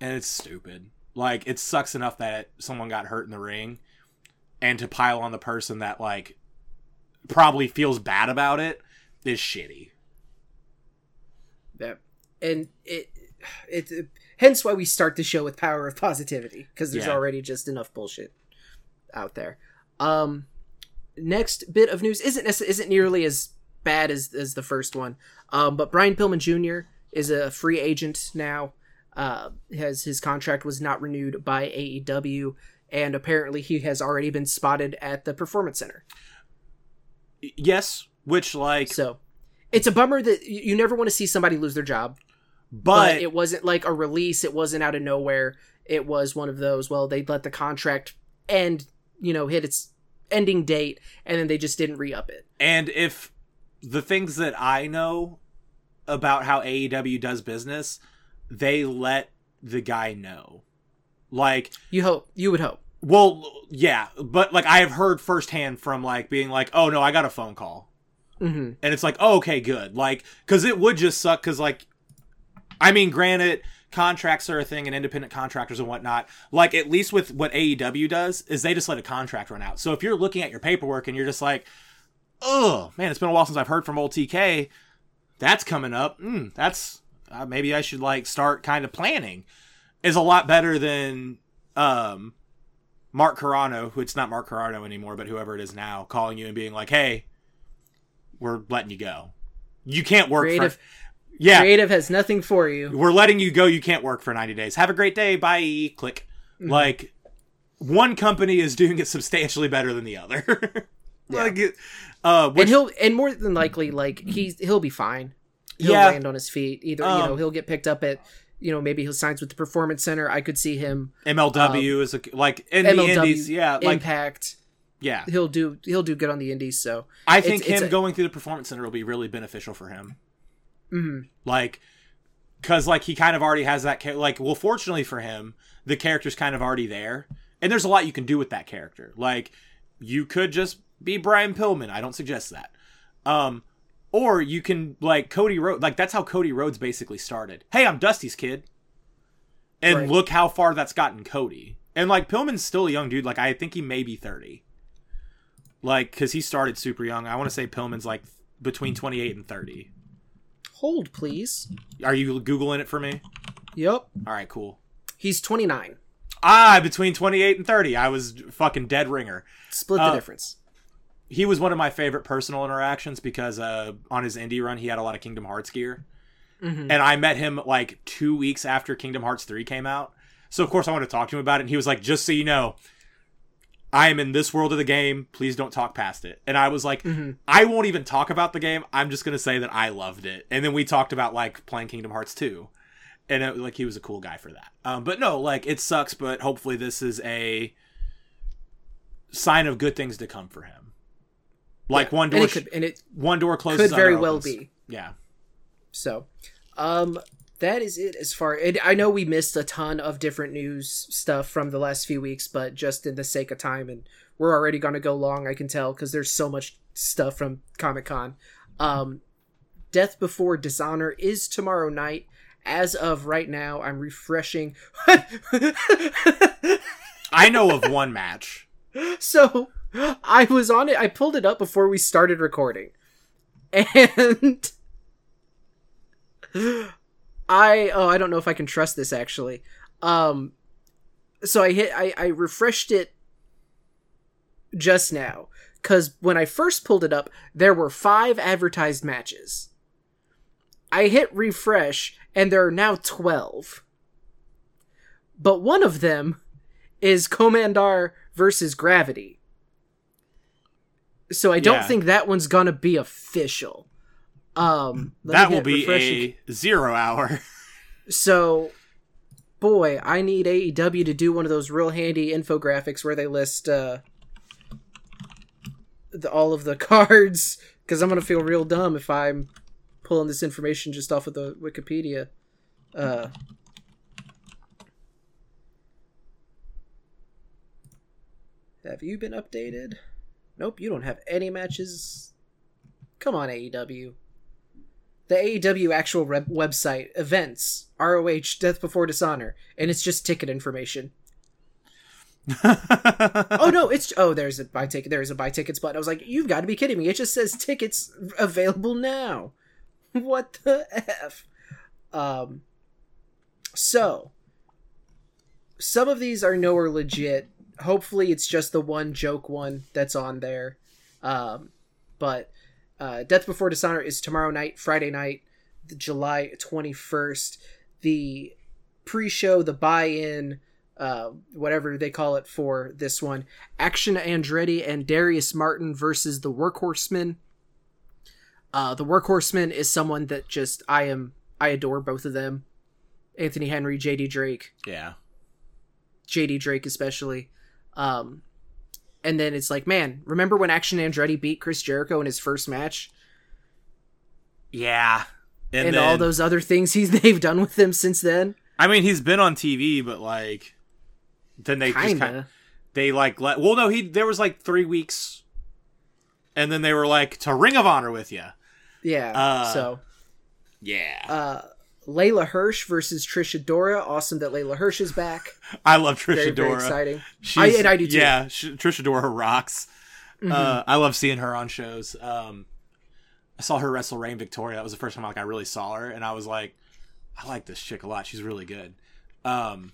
And it's stupid. Like, it sucks enough that someone got hurt in the ring. And to pile on the person that, like, probably feels bad about it is shitty.
yeah and it it, it hence why we start the show with power of positivity because there's
Yeah.
already just enough bullshit out there um next bit of news isn't isn't nearly as bad as as the first one um but brian pillman jr is a free agent now uh has his contract was not renewed by aew and apparently he has already been spotted at the performance center
Yes, which, like,
so it's a bummer that you you never want to see somebody lose their job but,
but,
it wasn't like a release. It wasn't out of nowhere. It was one of those. Well, they let the contract end, you know, hit its ending date, and then they just didn't re up it.
and if the things that I know about how AEW does business, they let the guy know. Like,
You hope. You would hope.
well, yeah, but like I have heard firsthand from like being like, "Oh no, I got a phone call."
hmm
and it's like oh, okay good like because it would just suck because like i mean granted contracts are a thing and independent contractors and whatnot like at least with what aew does is they just let a contract run out so if you're looking at your paperwork and you're just like oh man it's been a while since i've heard from old tk that's coming up mm, that's uh, maybe i should like start kind of planning is a lot better than um mark carrano who it's not mark carrano anymore but whoever it is now calling you and being like hey we're letting you go. You can't work
Creative.
for Yeah,
Creative has nothing for you.
we're letting you go. You can't work for 90 days. Have a great day. Bye. Click.
Mm-hmm.
Like one company is doing it substantially better than the other. like it, uh
and he'll and more than likely like he's he'll be fine. He'll
Yeah.
land on his feet. Either you know
Um,
he'll get picked up at you know maybe he'll signs with the performance center. I could see him
MLW is a, like in the indies. Yeah, like
Impact.
yeah.
He'll do he'll do good on the indies. So
I think
it's- it's
him
a-
going through the performance center will be really beneficial for him.
Mhm.
like because like he kind of already has that char- like well fortunately for him the character's kind of already there. And there's a lot you can do with that character. Like you could just be brian pillman. I don't suggest that. Um or you can like cody rhodes like that's how cody rhodes basically started. Hey i'm dusty's kid. And
Right.
look how far that's gotten cody. And like pillman's still a young dude. Like i think he may be 30 like because he started super young. I want to say pillman's like between 28 and 30
hold please.
are you googling it for me
Yep.
all right, cool.
He's 29.
Ah, between 28 and 30. I was fucking dead ringer.
Split the
Uh,
difference.
He was one of my favorite personal interactions because uh, on his indie run, he had a lot of Kingdom Hearts gear.
Mhm.
And I met him like two weeks after Kingdom Hearts 3 came out. So, of course, I wanted to talk to him about it. And he was like, just so you know, I am in this world of the game. Please don't talk past it. And I was like,
Mhm.
I won't even talk about the game. I'm just going to say that I loved it. And then we talked about like playing Kingdom Hearts 2. And it, like he was a cool guy for that. Um, but no, like it sucks, but hopefully this is a sign of good things to come for him. Like one
and
door,
it could and it
one door closes.
could very well be.
Yeah.
So, um, that is it as far. And I know we missed a ton of different news stuff from the last few weeks, but just in the sake of time, and we're already going to go long. I can tell because there's so much stuff from Comic Con. Um, Death Before Dishonor is tomorrow night. As of right now, I'm refreshing.
I know of one match.
so I was on it. I pulled it up before we started recording, and I oh I don't know if I can trust this actually. Um, so I hit I I refreshed it just now because when I first pulled it up, there were five advertised matches. I hit refresh, and there are now twelve. But one of them is Komander versus Gravity. So I don't
Yeah.
think that one's gonna be official. Um,
that will be
refresh
a zero hour.
So, boy, I need AEW to do one of those real handy infographics where they list uh, the, all of the cards, because I'm gonna feel real dumb if I'm pulling this information just off of the Wikipedia. Uh, have you been updated? Nope, you don't have any matches. Come on, AEW the AEW actual re- website, events, ROH, Death Before Dishonor, and it's just ticket information. Oh no, it's oh there's a buy ticket there's a buy tickets button. I was like, you've got to be kidding me! It just says tickets available now. What the f? Um. So, some of these are nowhere legit. Hopefully, it's just the one joke one that's on there. Um, but uh, Death Before Dishonor is tomorrow night, Friday night, July 21st. The pre show, the buy in, uh, whatever they call it for this one Action Andretti and Darius Martin versus the Workhorsemen. Uh, the Workhorseman is someone that just I am I adore both of them. Anthony Henry, JD Drake,
Yeah.
JD Drake especially. Um, and then it's like, man, remember when Action Andretti beat Chris Jericho in his first match,
Yeah.
and,
And,
all those other things he's they've done with him since then?
I mean, he's been on TV, but like, then they just
Kinda.
kind they like let. Well, no, he there was like three weeks, and then they were like to Ring of Honor with you.
Yeah.
Uh,
so,
Yeah,
uh, Leyla Hirsch versus Trish Adora. Awesome that Leyla Hirsch is back.
I love Trisha
Very, very
Dora.
exciting.
She's,
I- and I do too. Mm-hmm.
Yeah, sh- Trish Adora rocks. Uh, I love seeing her on shows. Um, I saw her wrestle Reign Victoria. That was the first time like I really saw her, and I was like, I like this chick a lot. She's really good. Um,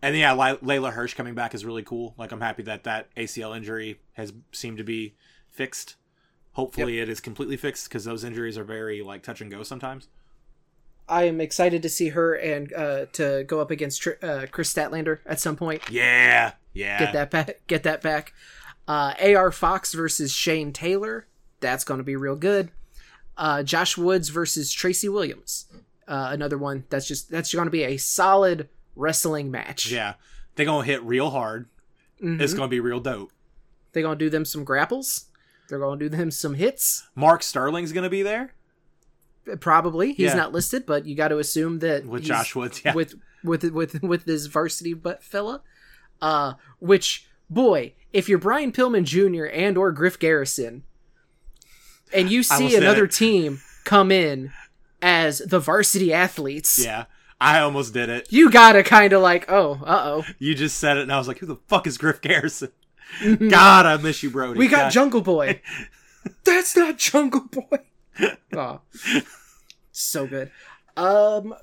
and yeah, Lay- Leyla Hirsch coming back is really cool. Like I'm happy that that ACL injury has seemed to be fixed. Hopefully, it is completely fixed because those injuries are very like touch and go sometimes.
I am excited to see her and uh, to go up against Tr- uh, Kris Statlander at some point.
Yeah, yeah.
Get that back. Get that back. Uh, AR Fox versus Shane Taylor. That's going to be real good. Uh, Josh Woods versus Tracy Williams. Uh, another one that's just that's going to be a solid wrestling match.
Yeah, they're gonna hit real hard.
Mhm.
It's gonna be real dope.
They're going to do them some grapples. They're going to do them some hits.
Mark Sterling's gonna be there
Probably he's
Yeah.
not listed, but you got to assume that
with Josh Woods. Yeah,
with with with with this varsity butt fella. Uh, which boy, if you're Brian Pillman Jr. and or Griff Garrison, and you see another team come in as the varsity athletes,
yeah. I almost did it.
you gotta kind of like, oh, uh oh,
You just said it, and I was like, "Who the fuck is Griff Garrison?" God, I miss you, Brody.
we got
God.
Jungle Boy. That's not Jungle Boy. oh, so good. Um,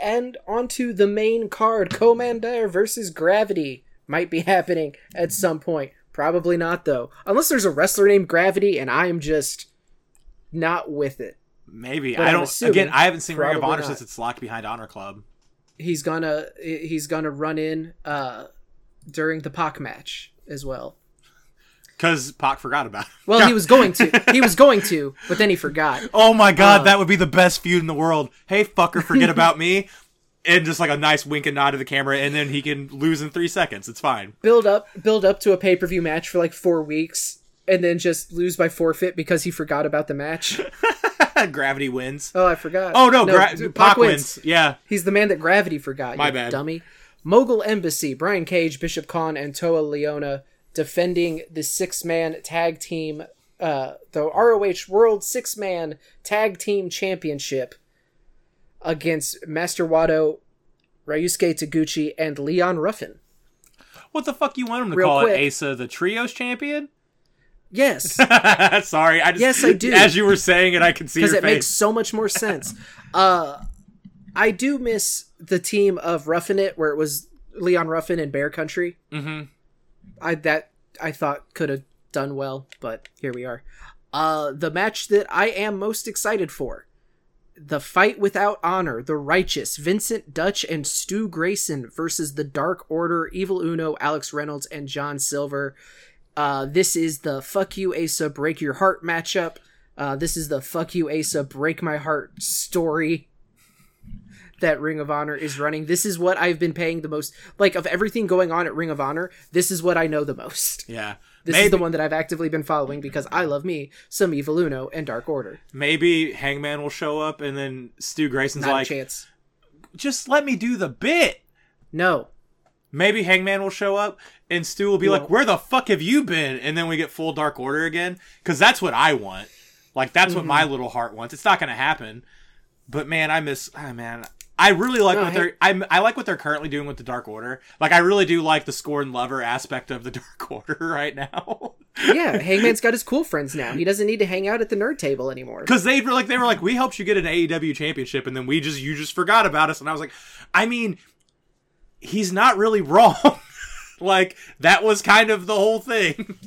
and onto the main card, Komander versus Gravity might be happening at some point. Probably not though, unless there's a wrestler named Gravity, and I am just not with it.
Maybe
But
I
I'm
don't. Again, I haven't seen Ring of Honor
not.
since it's locked behind Honor Club.
He's gonna he's gonna run in uh during the Pac match as well.
Because Pac forgot about it.
Well, he was going to. He was going to, but then he forgot.
Oh my god,
Uh,
that would be the best feud in the world. Hey, fucker, forget about me. And just like a nice wink and nod to the camera, and then he can lose in three seconds. It's fine.
Build up, build up to a pay per view match for like four weeks, and then just lose by forfeit because he forgot about the match.
Gravity wins.
Oh, I forgot.
Oh no, Gra-
Pac
Pac, wins. Yeah,
He's the man that gravity forgot.
My
you
bad.
dummy. Mogul Embassy, Brian Cage, Bishop Kaun, and Toa Liona defending the six man tag team, uh, the ROH World Six Man Tag Team Championship against Master Wato, Ryusuke Taguchi, and Leon Ruffin.
what the fuck you want him to
Real
call
quick.
it? Asa the trios champion?
Yes,
Sorry, I just
Yes, I do.
As you were saying it, I can see
because it
face.
makes so much more sense. Uh, I do miss the team of Ruffin It, where it was Leon Ruffin and Bear Country.
hmm
I that I thought could have done well, but here we are. Uh, the match that I am most excited for. The fight without honor, the righteous, Vincent Dutch and Stu Grayson versus the Dark Order, Evil Uno, Alex Reynolds, and John Silver. Uh, this is the fuck you Asa break your heart matchup. Uh, this is the fuck you Asa break my heart story that Ring of Honor is running. This is what I've been paying the most. Like of everything going on at Ring of Honor, this is what I know the most.
Yeah.
This
maybe,
is the one that I've actively been following because I love me some Evil Uno and Dark Order.
maybe Hangman will show up, and then Stu Grayson's
Not
like,
chance.
"Just let me do the bit."
No.
Maybe Hangman will show up, and Stu will be like. "Where the fuck have you been?" And then we get full Dark Order again, because that's what I want. Like that's what
Mm-hmm.
my little heart wants. It's not going to happen, but man, I miss. Ah, man, I really like
No,
what
hey-
they're. I I like what they're currently doing with the Dark Order. Like I really do like the score and lover aspect of the Dark Order right now.
Yeah, Hangman's got his cool friends now. He doesn't need to hang out at the nerd table anymore.
Because they were like, they were like, we helped you get an AEW championship, and then we just, you just forgot about us. And I was like, I mean, he's not really wrong. like that was kind of the whole thing.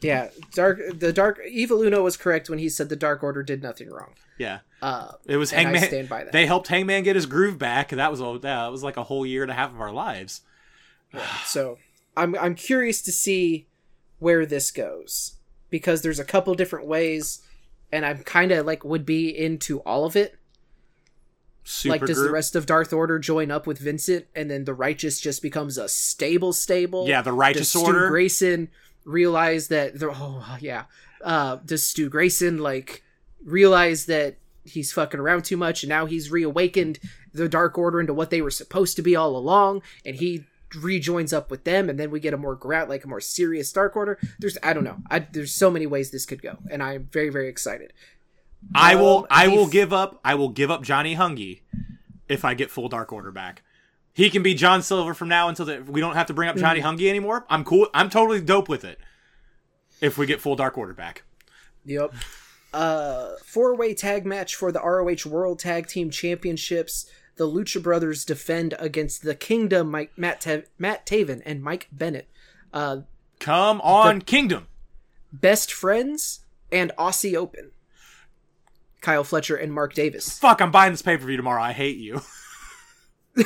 Yeah, Dark the Dark Evil Uno was correct when he said the Dark Order did nothing wrong.
yeah,
Uh
it was
I
Hangman.
stand by that.
They helped Hangman get his groove back, that was a that was like a whole year and a half of our lives.
so I'm I'm curious to see where this goes because there's a couple different ways and I'm kind of like would be into all of it.
super
like, does
group.
the rest of Dark Order join up with Vincent, and then the Righteous just becomes a stable stable?
yeah, the Righteous
Does
righteous
Stu
order.
Grayson realize that? The, oh yeah. Uh, does Stu Grayson like realize that he's fucking around too much, and now he's reawakened the Dark Order into what they were supposed to be all along, and he rejoins up with them, and then we get a more ground, like a more serious Dark Order. There's, I don't know, I, there's so many ways this could go, and I'm very, very excited.
I will.
Um,
I will give up. I will give up Johnny Hungie if I get full Dark Order back. He can be John Silver from now until the, we don't have to bring up Johnny
Mm-hmm.
Hungie anymore. I'm cool. I'm totally dope with it. If we get full Dark Order back.
Yep. Uh, four way tag match for the ROH World Tag Team Championships. The Lucha Brothers defend against the Kingdom, Mike, Matt, Ta- Matt Taven and Mike Bennett. Uh,
Come on, Kingdom.
best friends and Aussie Open. Kyle Fletcher and Mark Davis.
Fuck, I'm buying this pay per view tomorrow. I hate you.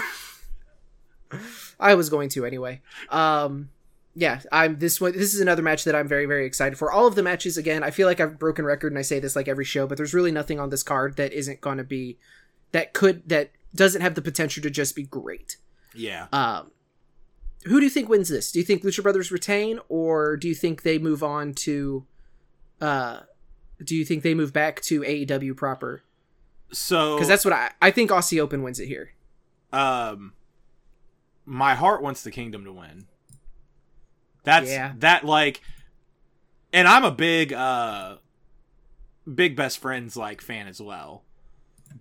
I was going to anyway. Um, yeah, I'm this one. This is another match that I'm very, very excited for. All of the matches, again, I feel like I've broken record and I say this like every show, but there's really nothing on this card that isn't going to be that could that doesn't have the potential to just be great.
Yeah.
Um, who do you think wins this? Do you think Lucha Brothers retain, or do you think they move on to? Uh, do you think they move back to AEW proper?
So
Because that's what I I think Aussie Open wins it here.
um my heart wants the kingdom to win that's
Yeah.
that like and i'm a big uh big best friends like fan as well.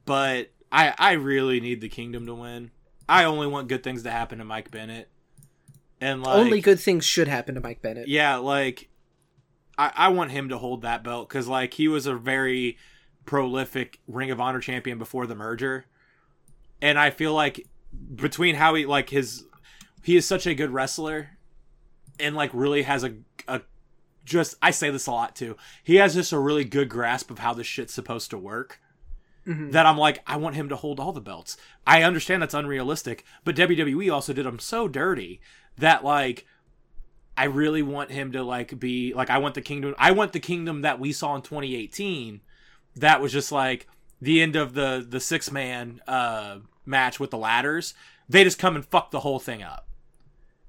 But i i really need the kingdom to win. I only want good things to happen to mike bennett. And like
Only good things should happen to Mike Bennett.
yeah like i i want him to hold that belt because like he was a very prolific ring of honor champion before the merger. And i feel like between how he like his he is such a good wrestler and like really has a a just I say this a lot too. He has just a really good grasp of how this shit's supposed to work.
Mhm.
That I'm like, I want him to hold all the belts. I understand that's unrealistic, but WWE also did him so dirty that like I really want him to like be like I want the kingdom I want the kingdom that we saw in 2018 that was just like the end of the the six man uh match with the ladders. They just come and fuck the whole thing up.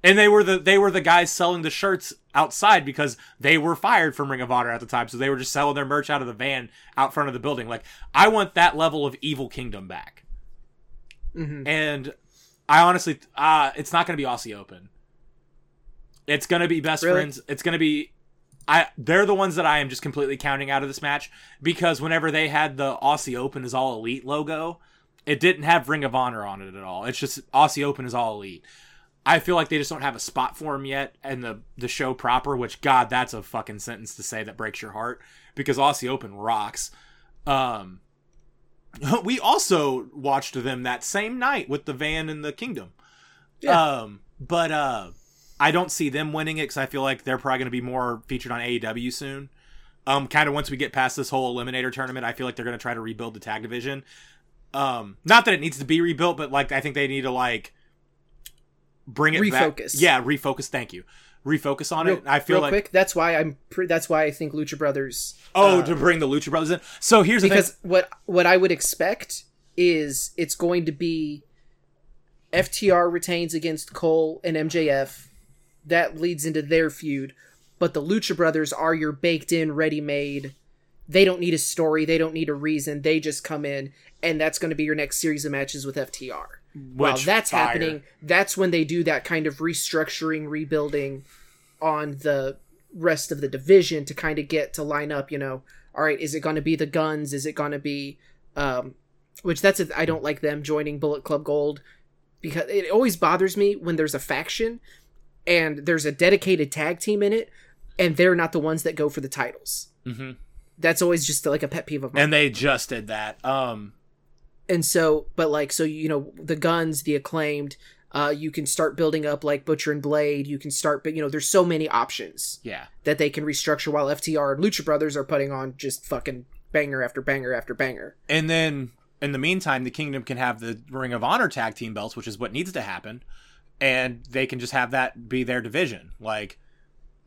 And they were the they were the guys selling the shirts outside because they were fired from Ring of Honor at the time, so they were just selling their merch out of the van out front of the building. Like I want that level of evil kingdom back.
Mhm.
And I honestly uh it's not going to be Aussie Open. It's going to be best
Really?
friends. It's going to be I they're the ones that I am just completely counting out of this match because whenever they had the Aussie Open is all elite logo, it didn't have Ring of Honor on it at all. It's just Aussie Open is all elite. I feel like they just don't have a spot for him yet in the the show proper, which God, that's a fucking sentence to say that breaks your heart because Aussie Open rocks. Um we also watched them that same night with the van and the kingdom.
Yeah.
Um but uh I don't see them winning it cuz I feel like they're probably going to be more featured on AEW soon. Um kind of once we get past this whole eliminator tournament, I feel like they're going to try to rebuild the tag division. Um not that it needs to be rebuilt, but like I think they need to like bring it back.
Refocus.
Yeah, refocus. Thank you. Refocus on
Real,
it. I feel like
quick. That's why I'm. Pre- that's why I think Lucha Brothers.
oh,
uh,
to bring the Lucha Brothers in. So here's the thing.
because what what I would expect is it's going to be FTR retains against Cole and MJF. That leads into their feud, but the Lucha Brothers are your baked in, ready made. They don't need a story. They don't need a reason. They just come in, and that's going to be your next series of matches with FTR. While
Which
that's
fire.
happening, that's when they do that kind of restructuring, rebuilding on the rest of the division to kind of get to line up. You know, all right, is it going to be the Guns? Is it going to be, um, which that's I I don't like them joining Bullet Club Gold because it always bothers me when there's a faction and there's a dedicated tag team in it, and they're not the ones that go for the titles.
Mhm.
That's always just like a pet peeve of mine.
and they just did that. Um
and so but like so you know the guns the acclaimed uh you can start building up like butcher and blade you can start but you know there's so many options
yeah.
that they can restructure while ftr and lucha brothers are putting on just fucking banger after banger after banger
And then in the meantime, the Kingdom can have the Ring of Honor tag team belts, which is what needs to happen, and they can just have that be their division. Like,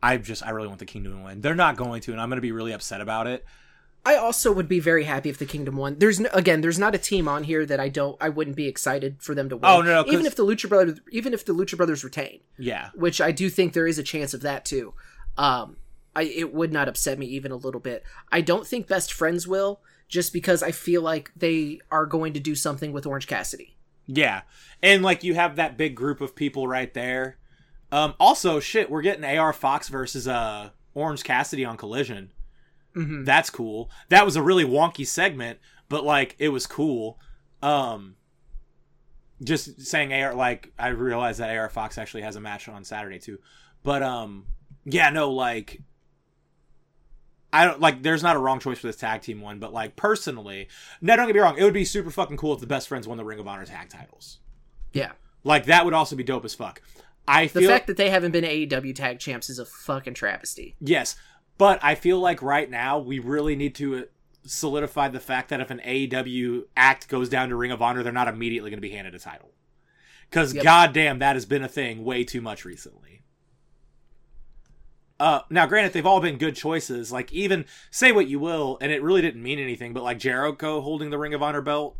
I just I really want the Kingdom to win. They're not going to, and I'm going to be really upset about it.
I also would be very happy if the Kingdom won. There's no, again, there's not a team on here that I don't, I wouldn't be excited for them to win.
Oh, no, no,
even if the Lucha Brothers, even if the Lucha Brothers retain,
Yeah.
which I do think there is a chance of that too. Um, I it would not upset me even a little bit. I don't think Best Friends will, just because I feel like they are going to do something with Orange Cassidy.
Yeah. And like you have that big group of people right there. Um also shit, we're getting AR Fox versus uh Orange Cassidy on Collision.
Mhm.
That's cool. That was a really wonky segment, but like it was cool. Um just saying AR like I realized that AR Fox actually has a match on Saturday too. But um yeah, no like I don't like there's not a wrong choice for this tag team one, but like personally, no don't get me wrong, it would be super fucking cool if the best friends won the Ring of Honor tag titles.
Yeah,
Like that would also be dope as fuck. I
the fact that they haven't been AEW Tag Champs is a fucking travesty.
yes, but I feel like right now we really need to uh, solidify the fact that if an AEW act goes down to Ring of Honor, they're not immediately going to be handed a title. Because
Yep.
goddamn, that has been a thing way too much recently. Uh, now, granted, they've all been good choices. Like, even say what you will, and it really didn't mean anything. But like Jericho holding the Ring of Honor belt.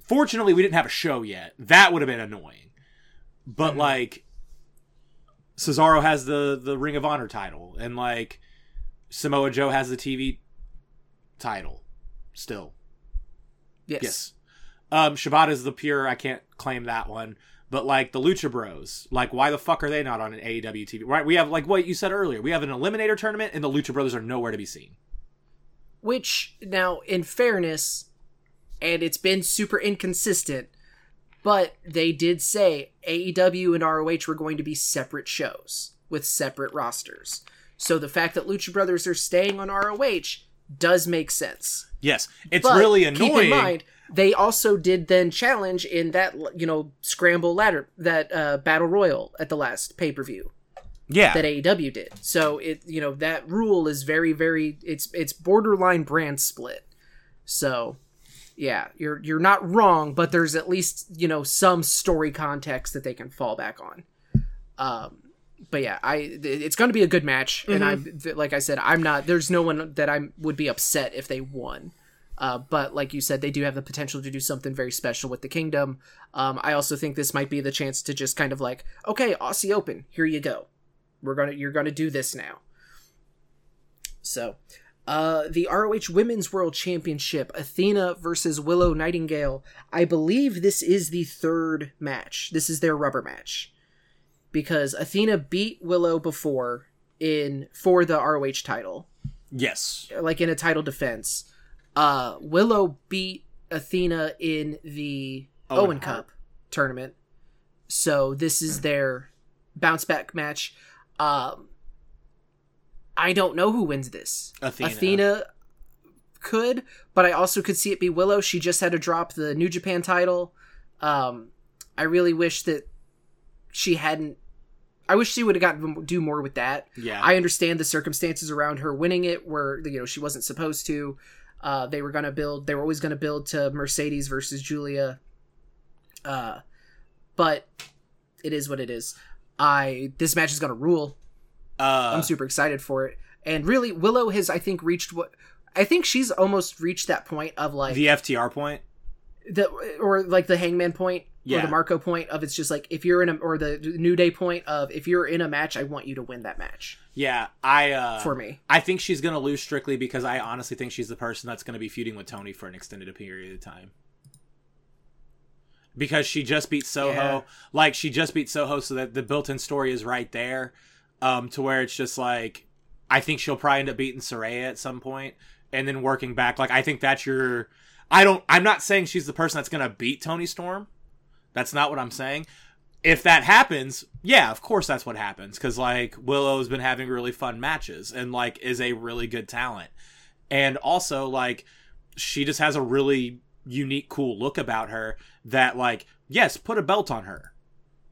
Fortunately, we didn't have a show yet. That would have been annoying. But
Mhm.
like, Cesaro has the the Ring of Honor title, and like Samoa Joe has the TV title. Still,
Yes.
yes. Um, Shibata's the pure. I can't claim that one. But like the Lucha Bros, like why the fuck are they not on an AEW TV? Right? We have like what you said earlier. We have an Eliminator tournament, and the Lucha Brothers are nowhere to be seen.
Which now, in fairness, and it's been super inconsistent, but they did say AEW and ROH were going to be separate shows with separate rosters. So the fact that Lucha Brothers are staying on ROH does make sense.
Yes, it's
But
really annoying.
Keep in mind, they also did then challenge in that you know scramble ladder that uh, battle royal at the last pay per view
yeah,
that AEW did. So it you know that rule is very very it's it's borderline brand split. So yeah, you're you're not wrong, but there's at least you know some story context that they can fall back on. Um, but yeah, I it's going to be a good match, and I th- like I said, I'm not. There's no one that I would be upset if they won. Uh, but like you said, they do have the potential to do something very special with the kingdom. Um, I also think this might be the chance to just kind of like, okay, Aussie Open, here you go. We're gonna you're gonna do this now. So, uh, the ROH Women's World Championship, Athena versus Willow Nightingale. I believe this is the third match. This is their rubber match because Athena beat Willow before in for the ROH title,
yes,
like in a title defense. Uh, Willow beat Athena in the
Owen
Owen, Cup tournament. So this is their bounce back match. Um, I don't know who wins this.
Athena.
Athena could, but I also could see it be Willow. She just had to drop the New Japan title. Um, I really wish that she hadn't. I wish she would have gotten do more with that.
yeah.
I understand the circumstances around her winning it, where you know she wasn't supposed to. Uh, they were gonna build. They were always gonna build to Mercedes versus Giulia. Uh, but it is what it is. I this match is gonna rule.
uh,
I'm super excited for it. And really, Willow has I think reached what I think she's almost reached that point of like
the FTR point.
the or like the Hangman point or the Marco point of it's just like if you're in a or the New Day point of if you're in a match, I want you to win that match
Yeah, I uh,
for me.
I think she's gonna lose strictly because I honestly think she's the person that's gonna be feuding with Toni for an extended period of time. Because she just beat Soho,
Yeah.
like she just beat Soho, so that the built-in story is right there, um, to where it's just like, I think she'll probably end up beating Saraya at some point, and then working back. Like I think that's your, I don't, I'm not saying she's the person that's gonna beat Toni Storm. That's not what I'm saying. If that happens, yeah, of course that's what happens because like Willow's been having really fun matches and like is a really good talent, and also like she just has a really unique, cool look about her that like yes, put a belt on her.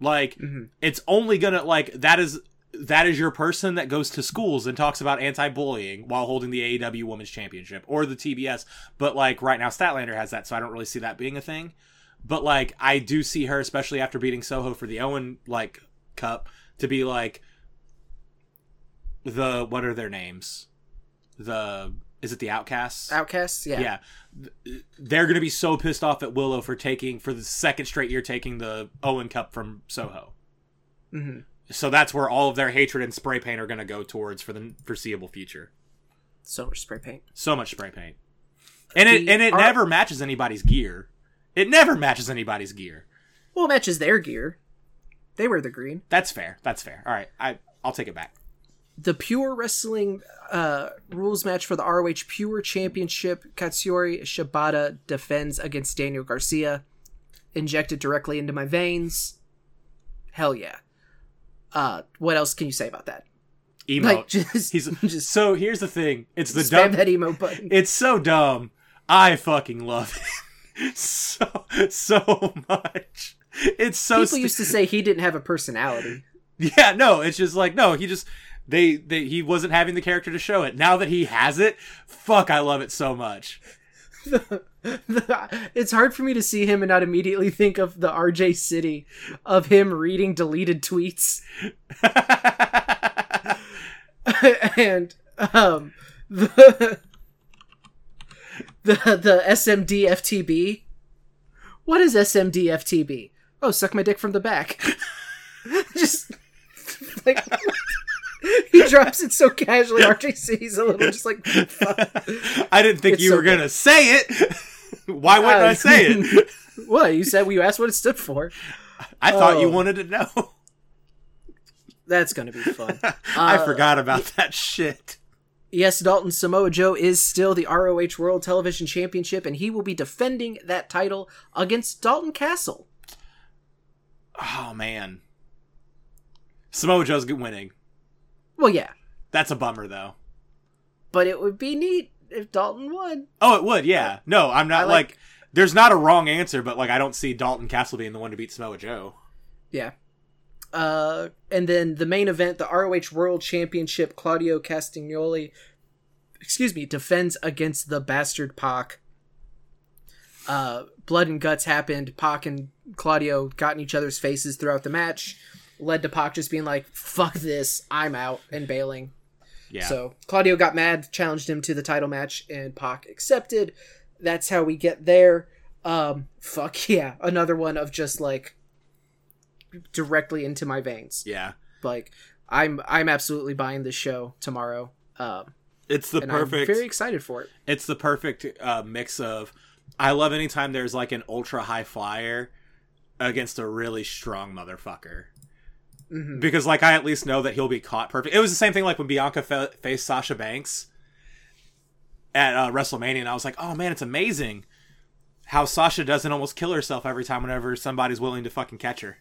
Like
Mhm.
it's only gonna like that is that is your person that goes to schools and talks about anti-bullying while holding the AEW Women's Championship or the TBS. But like right now, Statlander has that, so I don't really see that being a thing. But like I do see her, especially after beating Soho for the Owen like Cup, to be like the what are their names? The is it the Outcasts?
Outcasts, yeah.
yeah. They're going to be so pissed off at Willow for taking for the second straight year taking the Owen Cup from Soho.
hmm
So that's where all of their hatred and spray paint are going to go towards for the foreseeable future.
So much spray paint.
So much spray paint. And it and it
art-
never matches anybody's gear. It never matches anybody's gear.
Well, it matches their gear. They wear the green.
That's fair. That's fair. All right. I I'll take it back.
The Pure Wrestling uh, rules match for the ROH Pure Championship. Katsuyori Shibata defends against Daniel Garcia. Injected directly into my veins. Hell yeah. Uh, what else can you say about that?
Emo.
Like just,
He's
just
so here's the thing. It's the dumb
that emo button.
It's so dumb. I fucking love it. so so much. It's so
People
stu-
used to say he didn't have a personality.
Yeah, no, it's just like no, he just they they he wasn't having the character to show it. Now that he has it, fuck, I love it so much.
it's hard for me to see him and not immediately think of the RJ City of him reading deleted tweets and um the the the SMD FTB. What is SMD FTB? Oh, suck my dick from the back. just like he drops it so casually. RJ City's a little just like fuck.
I didn't think
It's
you
so
were gonna say it. Why wouldn't
Uh,
I say it?
what you said? You asked what it stood for.
I thought you
Oh.
wanted to know.
That's gonna be fun.
I
Uh,
forgot about that shit.
Yes, Dalton Samoa Joe is still the ROH World Television Championship, and he will be defending that title against Dalton Castle.
Oh man, Samoa Joe's good winning.
Well, yeah,
That's a bummer though.
but it would be neat if Dalton won.
Oh, it would. Yeah. No, I'm not like,
like-
There's not a wrong answer, but like I don't see Dalton Castle being the one to beat Samoa Joe.
Yeah. Uh, and then the main event, the ROH World Championship, Claudio Castagnoli, excuse me, defends against the bastard Pac. Uh, blood and guts happened. Pac and Claudio got in each other's faces throughout the match, led to Pac just being like, "Fuck this, I'm out," and bailing.
Yeah.
So Claudio got mad, challenged him to the title match, and Pac accepted. That's how we get there. Um, fuck yeah, another one of just like directly into my veins.
yeah.
Like I'm I'm absolutely buying this show tomorrow. Um,
It's the
and
perfect.
I'm very excited for it.
It's the perfect uh, mix of. I love anytime there's like an ultra high flyer against a really strong motherfucker.
Mhm.
Because like I at least know that he'll be caught perfect. It was the same thing like when Bianca fe- faced Sasha Banks at uh, WrestleMania, and I was like, oh man, it's amazing how Sasha doesn't almost kill herself every time whenever somebody's willing to fucking catch her.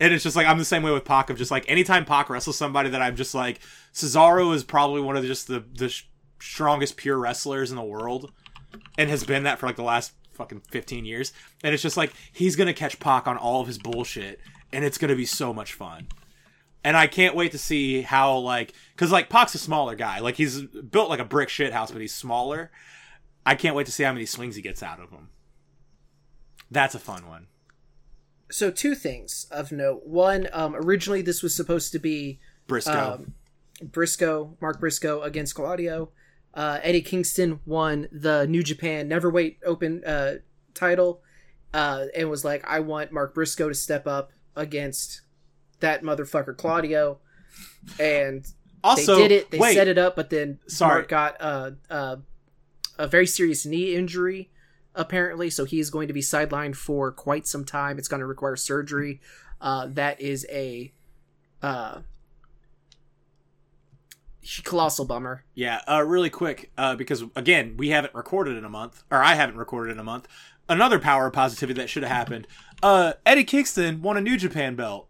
And it's just like I'm the same way with Pac of just like anytime Pac wrestles somebody that I'm just like Cesaro is probably one of the, just the the sh- strongest pure wrestlers in the world, and has been that for like the last fucking 15 years. And it's just like he's gonna catch Pac on all of his bullshit, and it's gonna be so much fun. And I can't wait to see how like because like Pac's a smaller guy, like he's built like a brick shit house, but he's smaller. I can't wait to see how many swings he gets out of him. That's a fun one.
So two things of note. One, um, originally this was supposed to be
Briscoe.
um, Briscoe, Mark Briscoe against Claudio. Uh, Eddie Kingston won the New Japan Neverweight Open uh, title, uh, and was like, "I want Mark Briscoe to step up against that motherfucker Claudio." And
also,
they did it. They
wait,
set it up, but then
Sorry.
Mark got uh, uh, a very serious knee injury, apparently. So he's going to be sidelined for quite some time. It's going to require surgery. Uh, that is a uh, colossal bummer.
Yeah, uh, really quick, uh, because again, we haven't recorded in a month, or I haven't recorded in a month. Another power of positivity that should have happened. Uh, Eddie Kingston won a New Japan belt,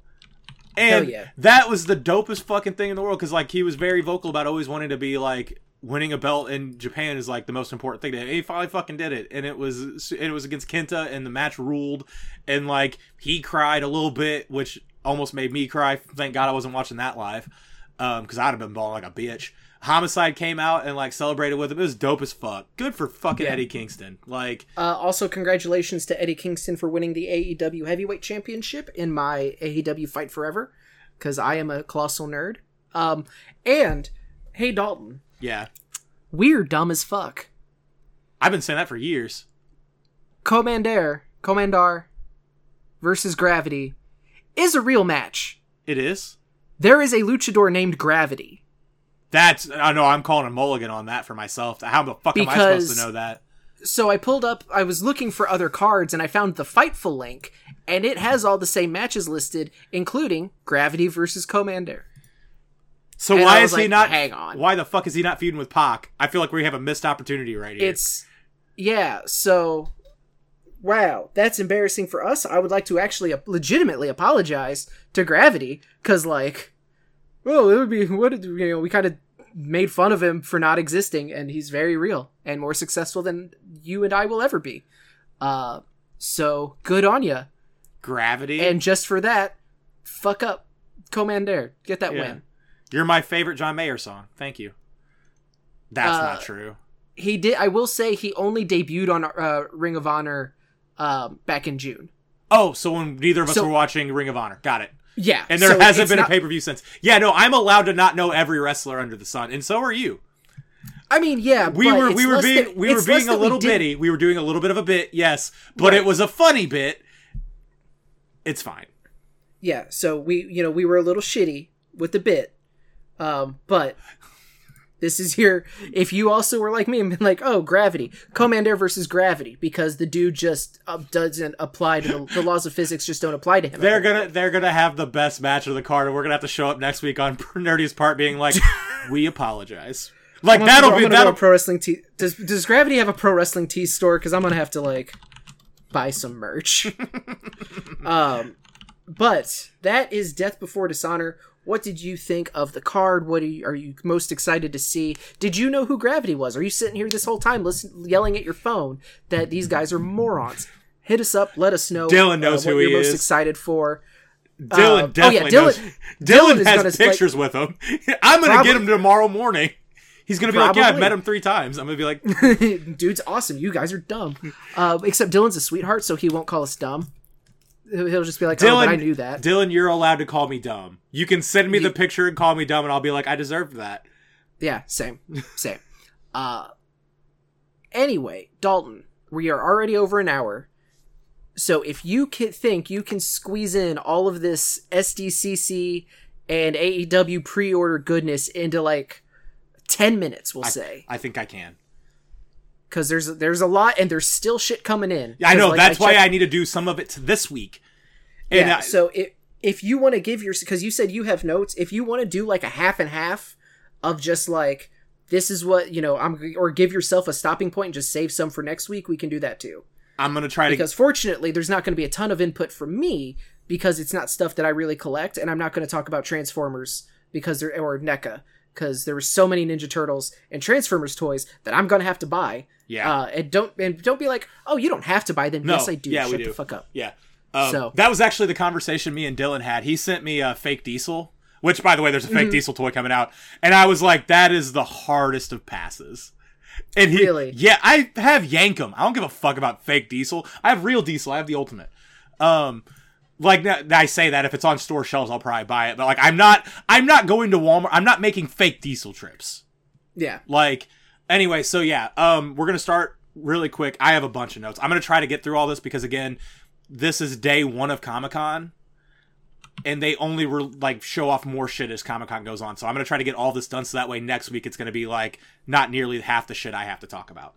and
yeah.
that was the dopest fucking thing in the world. Because like he was very vocal about always wanting to be like winning a belt in Japan is like the most important thing to. And he finally fucking did it, and it was it was against Kenta, and the match ruled, and like he cried a little bit, which almost made me cry. Thank God I wasn't watching that live, um, because I'd have been bawling like a bitch. Homicide came out and like celebrated with him. It was dope as fuck. Good for fucking
Yeah.
Eddie Kingston. Like,
Uh, also, congratulations to Eddie Kingston for winning the AEW Heavyweight Championship in my AEW Fight Forever, because I am a colossal nerd. Um, and hey, Dalton,
yeah,
We're dumb as fuck.
I've been saying that for years.
Komander, Komander versus Gravity is a real match.
It is.
There is a luchador named Gravity.
That's I know I'm calling a mulligan on that for myself. How the fuck am I supposed to know that?
So I pulled up, I was looking for other cards and I found the Fightful link, and it has all the same matches listed, including Gravity versus Komander.
So
And
why is
was
he not?
hang on.
Why the fuck is he not feuding with Pac? I feel like we have a missed opportunity right here.
It's, yeah, so, wow, that's embarrassing for us. I would like to actually legitimately apologize to Gravity, because, like, well, it would be, what, you know, we kind of made fun of him for not existing, and he's very real and more successful than you and I will ever be. Uh, so, good on you,
gravity.
And just for that, fuck up Komander. Get that
Yeah.
win.
You're my favorite John Mayer song. Thank you. That's
Uh,
not true.
He did. I will say he only debuted on uh, Ring of Honor um, back in June.
Oh, so when neither of us
so-
were watching Ring of Honor, got it.
Yeah,
And there
so
hasn't been
not-
a pay per view since. Yeah, no, I'm allowed to not know every wrestler under the sun, and so are you.
I mean, yeah,
We
but
were we were being
that-
we were being a
that we
little bitty. We were doing a little bit of a bit, yes, but it was a funny bit. It's fine.
Yeah, so we you know we were a little shitty with the bit, um, but this is your if you also were like me and been like, oh, gravity, Komander versus gravity, because the dude just uh, doesn't apply to the, the laws of physics, just don't apply to him.
They're gonna they're gonna have the best match of the card, and we're gonna have to show up next week on Nerdy's part, being like, "We apologize." Like
gonna
that'll
I'm
be that'll
pro wrestling tee. Does Does Gravity have a pro wrestling tee store? Because I'm gonna have to like buy some merch. um, but that is Death Before Dishonor. What did you think of the card? What are you, are you most excited to see? Did you know who Gravity was? Are you sitting here this whole time listen, yelling at your phone that these guys are morons? Hit us up. Let us know. uh,
Dylan knows
what
who
you're
he
most
is.
excited for.
Dylan
uh, oh,
definitely
yeah,
knows.
Dylan-
Dylan,
Dylan
has
gonna, like-
pictures with him. I'm gonna
Probably-
get him tomorrow morning. He's gonna be like, "Yeah, I've met him three times." I'm gonna be like,
dude's awesome. You guys are dumb. Uh, except Dylan's a sweetheart, so he won't call us dumb. He'll just be like, "Oh,
"Dylan,
but I knew that."
Dylan, you're allowed to call me dumb. You can send me the picture and call me dumb, and I'll be like, I deserved that."
yeah, same, same. Uh, anyway, Dalton, we are already over an hour. So if you can think you can squeeze in all of this SDCC and AEW pre-order goodness into like ten minutes, we'll say,
I think I can.
Because there's there's a lot and there's still shit coming in.
Yeah, I know.
like,
that's why
checked-
I need to do some of it this week. And
yeah.
I-
so if if you want to give your because you said you have notes, if you want to do like a half and half of just like this is what you know, I'm or give yourself a stopping point and just save some for next week, we can do that too.
I'm gonna try to.
Because fortunately, there's not going to be a ton of input from me because it's not stuff that I really collect, and I'm not going to talk about Transformers because they're or NECA because there were so many Ninja Turtles and Transformers toys that I'm going to have to buy.
Yeah.
Uh, and don't and don't be like, oh, you don't have to buy them.
No,
yes, I do.
yeah, we
Shut
do.
the fuck up.
Yeah. Um,
So-
that was actually the conversation me and Dylan had. He sent me a fake diesel, which by the way, there's a fake
Mm-hmm.
diesel toy coming out, and I was like, that is the hardest of passes. And he,
Really?
yeah, I have Yankum. I don't give a fuck about fake diesel. I have real diesel. I have the ultimate. Um, like I say that if it's on store shelves, I'll probably buy it. But like, I'm not, I'm not going to Walmart. I'm not making fake diesel trips.
Yeah.
Like, anyway, so yeah, um, we're gonna start really quick. I have a bunch of notes. I'm gonna try to get through all this because again, this is day one of Comic Con, and they only were like show off more shit as Comic Con goes on. So I'm gonna try to get all this done so that way next week it's gonna be like not nearly half the shit I have to talk about.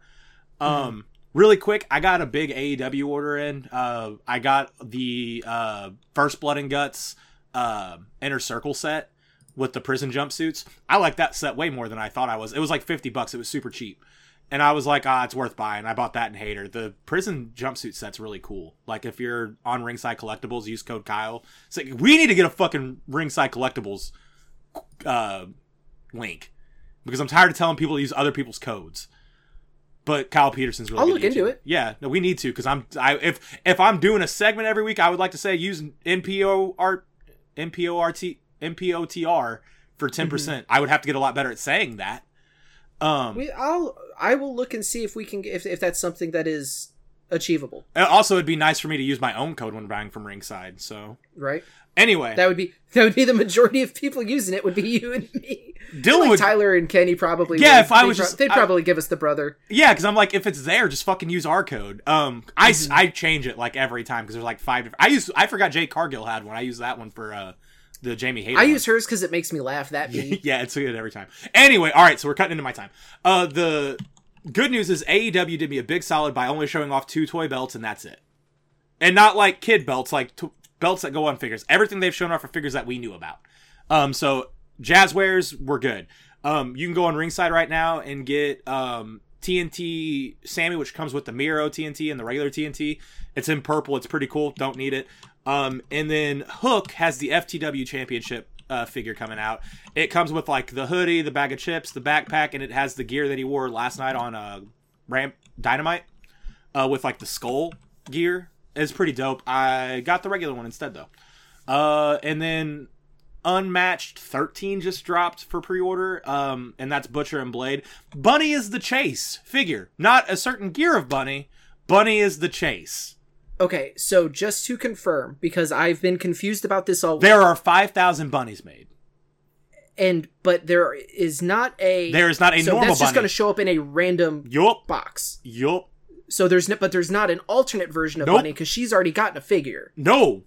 Um, really quick, I got a big AEW order in. Uh, I got the uh, First Blood and Guts uh, Inner Circle set with the prison jumpsuits. I like that set way more than I thought I was. It was like 50 bucks. It was super cheap. And I was like, ah, it's worth buying. I bought that in Hayter. The prison jumpsuit set's really cool. Like if you're on Ringside Collectibles, use code Kyle. It's like we need to get a fucking Ringside Collectibles uh, link because I'm tired of telling people to use other people's codes. But Kyle Peterson's really.
I'll look into it.
Yeah, no, we need to because I'm. I if if I'm doing a segment every week, I would like to say use NPO art NPORT NPOTR for ten percent. I would have to get a lot better at saying that. Um.
We, I'll I will look and see if we can if if that's something that is achievable,
also, it'd be nice for me to use my own code when buying from Ringside. So,
right?
Anyway,
That would be that would be the majority of people using it would be you and me.
Dylan
Like
would
Tyler and Kenny probably.
Yeah,
would.
if I was
pro-
just-
they'd
I-
probably give us the brother.
Yeah, because I'm like, if it's there, just fucking use our code. Um, I,
Mm-hmm.
I change it like every time because there's like five. Different, I used I forgot Jade Cargill had one. I used that one for uh the Jamie Hayter.
I
one.
use hers because it makes me laugh. That me.
yeah, it's good every time. Anyway, all right, so we're cutting into my time. Uh, the good news is AEW did me a big solid by only showing off two toy belts and that's it, and not like kid belts, like t- belts that go on figures. Everything they've shown off are figures that we knew about. Um, so Jazwares were good. Um, you can go on ringside right now and get um TNT Sammy, which comes with the Miro TNT and the regular TNT. It's in purple. It's pretty cool. Don't need it. Um, and then Hook has the FTW Championship uh, figure coming out. It comes with like the hoodie, the bag of chips, the backpack, and it has the gear that he wore last night on uh, Ramp Dynamite uh, with like the skull gear. It's pretty dope. I got the regular one instead though. Uh, and then Unmatched 13 just dropped for pre-order. Um, and that's Butcher and Blade. Bunny is the chase figure, not a certain gear of Bunny. Bunny is the chase.
Okay, so just to confirm, because I've been confused about this all,
There are 5,000 bunnies made.
and but there is not a
There is not a
so
normal
that's just going to show up in a random
Yup.
box.
Yup.
So there's no, but there's not an alternate version of
Nope.
Bunny because she's already gotten a figure.
No.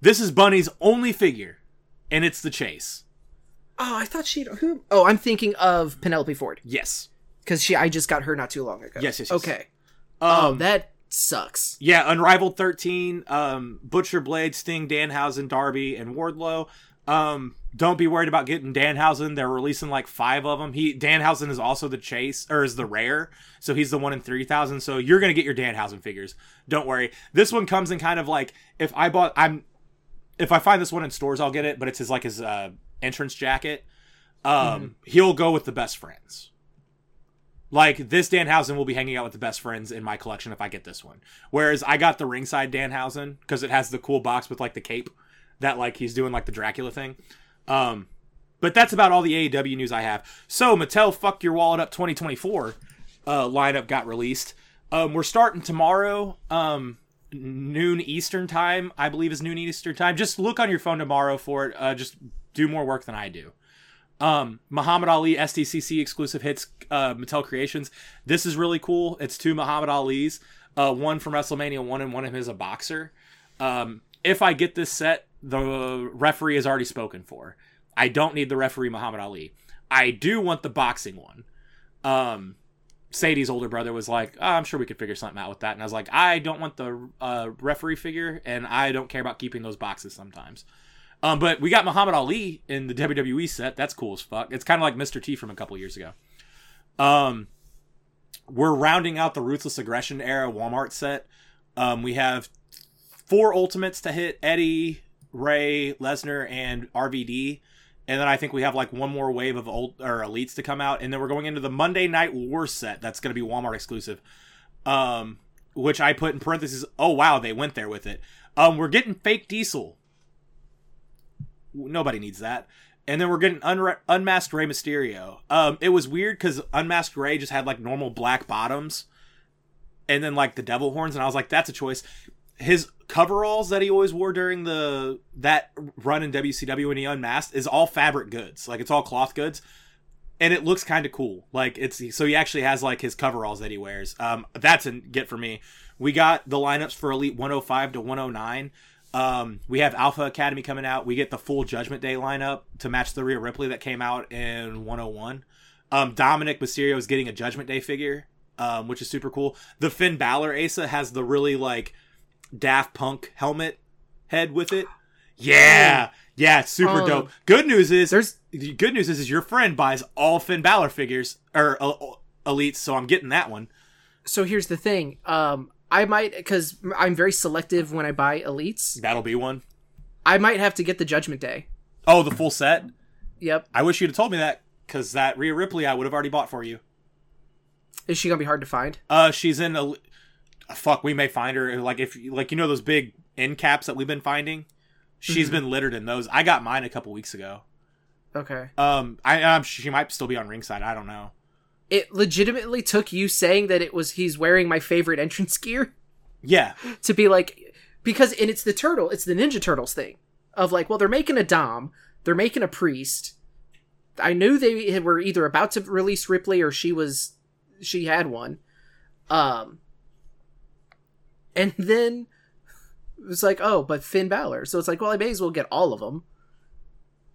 This is Bunny's only figure. And it's the chase.
Oh, I thought she. Who? Oh, I'm thinking of Penelope Ford
Yes.
because she. I just got her not too long ago.
Yes, yes, yes.
Okay.
Um,
oh, that sucks.
Yeah, Unrivaled 13, um, Butcher Blade, Sting, Danhausen, Darby, and Wardlow. Um, don't be worried about getting Danhausen. They're releasing like five of them. He Danhausen is also the chase or is the rare, so he's the one in three thousand. So you're gonna get your Danhausen figures. Don't worry. This one comes in kind of like if I bought I'm if I find this one in stores, I'll get it. But it's his like his uh, entrance jacket. Um, he'll go with the best friends. Like this Danhausen will be hanging out with the best friends in my collection if I get this one. Whereas I got the ringside Danhausen because it has the cool box with like the cape that like he's doing like the Dracula thing. Um, but that's about all the AEW news I have. So Mattel Fuck Your Wallet Up 2024 uh, lineup got released. Um, we're starting tomorrow, um, noon Eastern time. I believe is noon Eastern time. Just look on your phone tomorrow for it. Uh, just do more work than I do. Um, Muhammad Ali SDCC exclusive hits, uh, Mattel Creations. This is really cool. It's two Muhammad Ali's, uh, one from WrestleMania one and one of him is a boxer. Um, if I get this set, the referee is already spoken for. I don't need the referee Muhammad Ali. I do want the boxing one. Um, Sadie's older brother was like, oh, I'm sure we could figure something out with that. And I was like, I don't want the uh, referee figure, and I don't care about keeping those boxes sometimes. Um, but we got Muhammad Ali in the WWE set. That's cool as fuck. It's kind of like Mr. T from a couple years ago. Um, we're rounding out the Ruthless Aggression era Walmart set. Um, we have four Ultimates to hit Eddie, Rey, Lesnar, and RVD. And then I think we have like one more wave of old or elites to come out, and then we're going into the Monday Night War set that's going to be Walmart exclusive, um, which I put in parentheses. Oh wow, they went there with it. Um, we're getting fake Diesel. Nobody needs that. And then we're getting unre- unmasked Rey Mysterio. Um, it was weird because unmasked Rey just had like normal black bottoms, and then like the devil horns, and I was like, that's a choice. His coveralls that he always wore during the that run in WCW when he unmasked is all fabric goods, like it's all cloth goods, and it looks kind of cool. Like it's so he actually has like his coveralls that he wears. Um, that's a get for me. We got the lineups for Elite 105 to 109. Um, we have Alpha Academy coming out. We get the full Judgment Day lineup to match the Rhea Ripley that came out in 101. Um, Dominic Mysterio is getting a Judgment Day figure, um, which is super cool. The Finn Balor Asa has the really like Daft Punk helmet head with it. Yeah, yeah, super
Um,
dope. Good news is
There's
the good news is, is your friend buys all Finn Balor figures or uh, elites, so I'm getting that one.
so here's the thing. Um, I might because I'm very selective when I buy elites.
That'll be one.
I might have to get the Judgment Day.
Oh, the full set.
Yep.
I wish you'd have told me that because that Rhea Ripley I would have already bought for you.
Is she gonna be hard to find?
Uh, she's in a. Fuck, we may find her. Like if like you know those big end caps that we've been finding. She's
Mhm.
been littered in those. I got mine a couple weeks ago.
Okay.
Um, I um, she might still be on ringside. I don't know.
It legitimately took you saying that it was he's wearing my favorite entrance gear
Yeah,
to be like because and it's the turtle, it's the Ninja Turtles thing. of like, well, they're making a Dom, they're making a priest. I knew they were either about to release Ripley or she was she had one. Um and then it was like, oh, but Finn Balor. So it's like, well, I may as well get all of them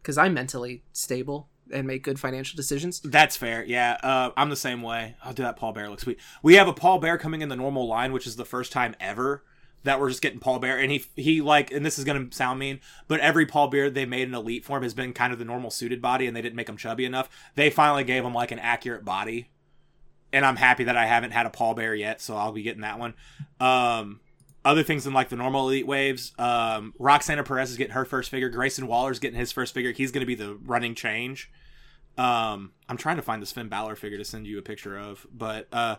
because I'm mentally stable and make good financial decisions.
That's fair. Yeah, uh, I'm the same way. I'll do that. Paul Bearer looks sweet. We have a Paul Bearer coming in the normal line, which is the first time ever that we're just getting Paul Bearer, and he he like, and this is gonna sound mean, but every Paul Bearer they made in elite form has been kind of the normal suited body, and they didn't make him chubby enough. They finally gave him like an accurate body, and I'm happy that I haven't had a Paul Bearer yet, so I'll be getting that one. Um, other things than like the normal elite waves, um, Roxanne Perez is getting her first figure. Grayson Waller's getting his first figure. He's going to be the running change. Um, I'm trying to find this Finn Balor figure to send you a picture of, but uh,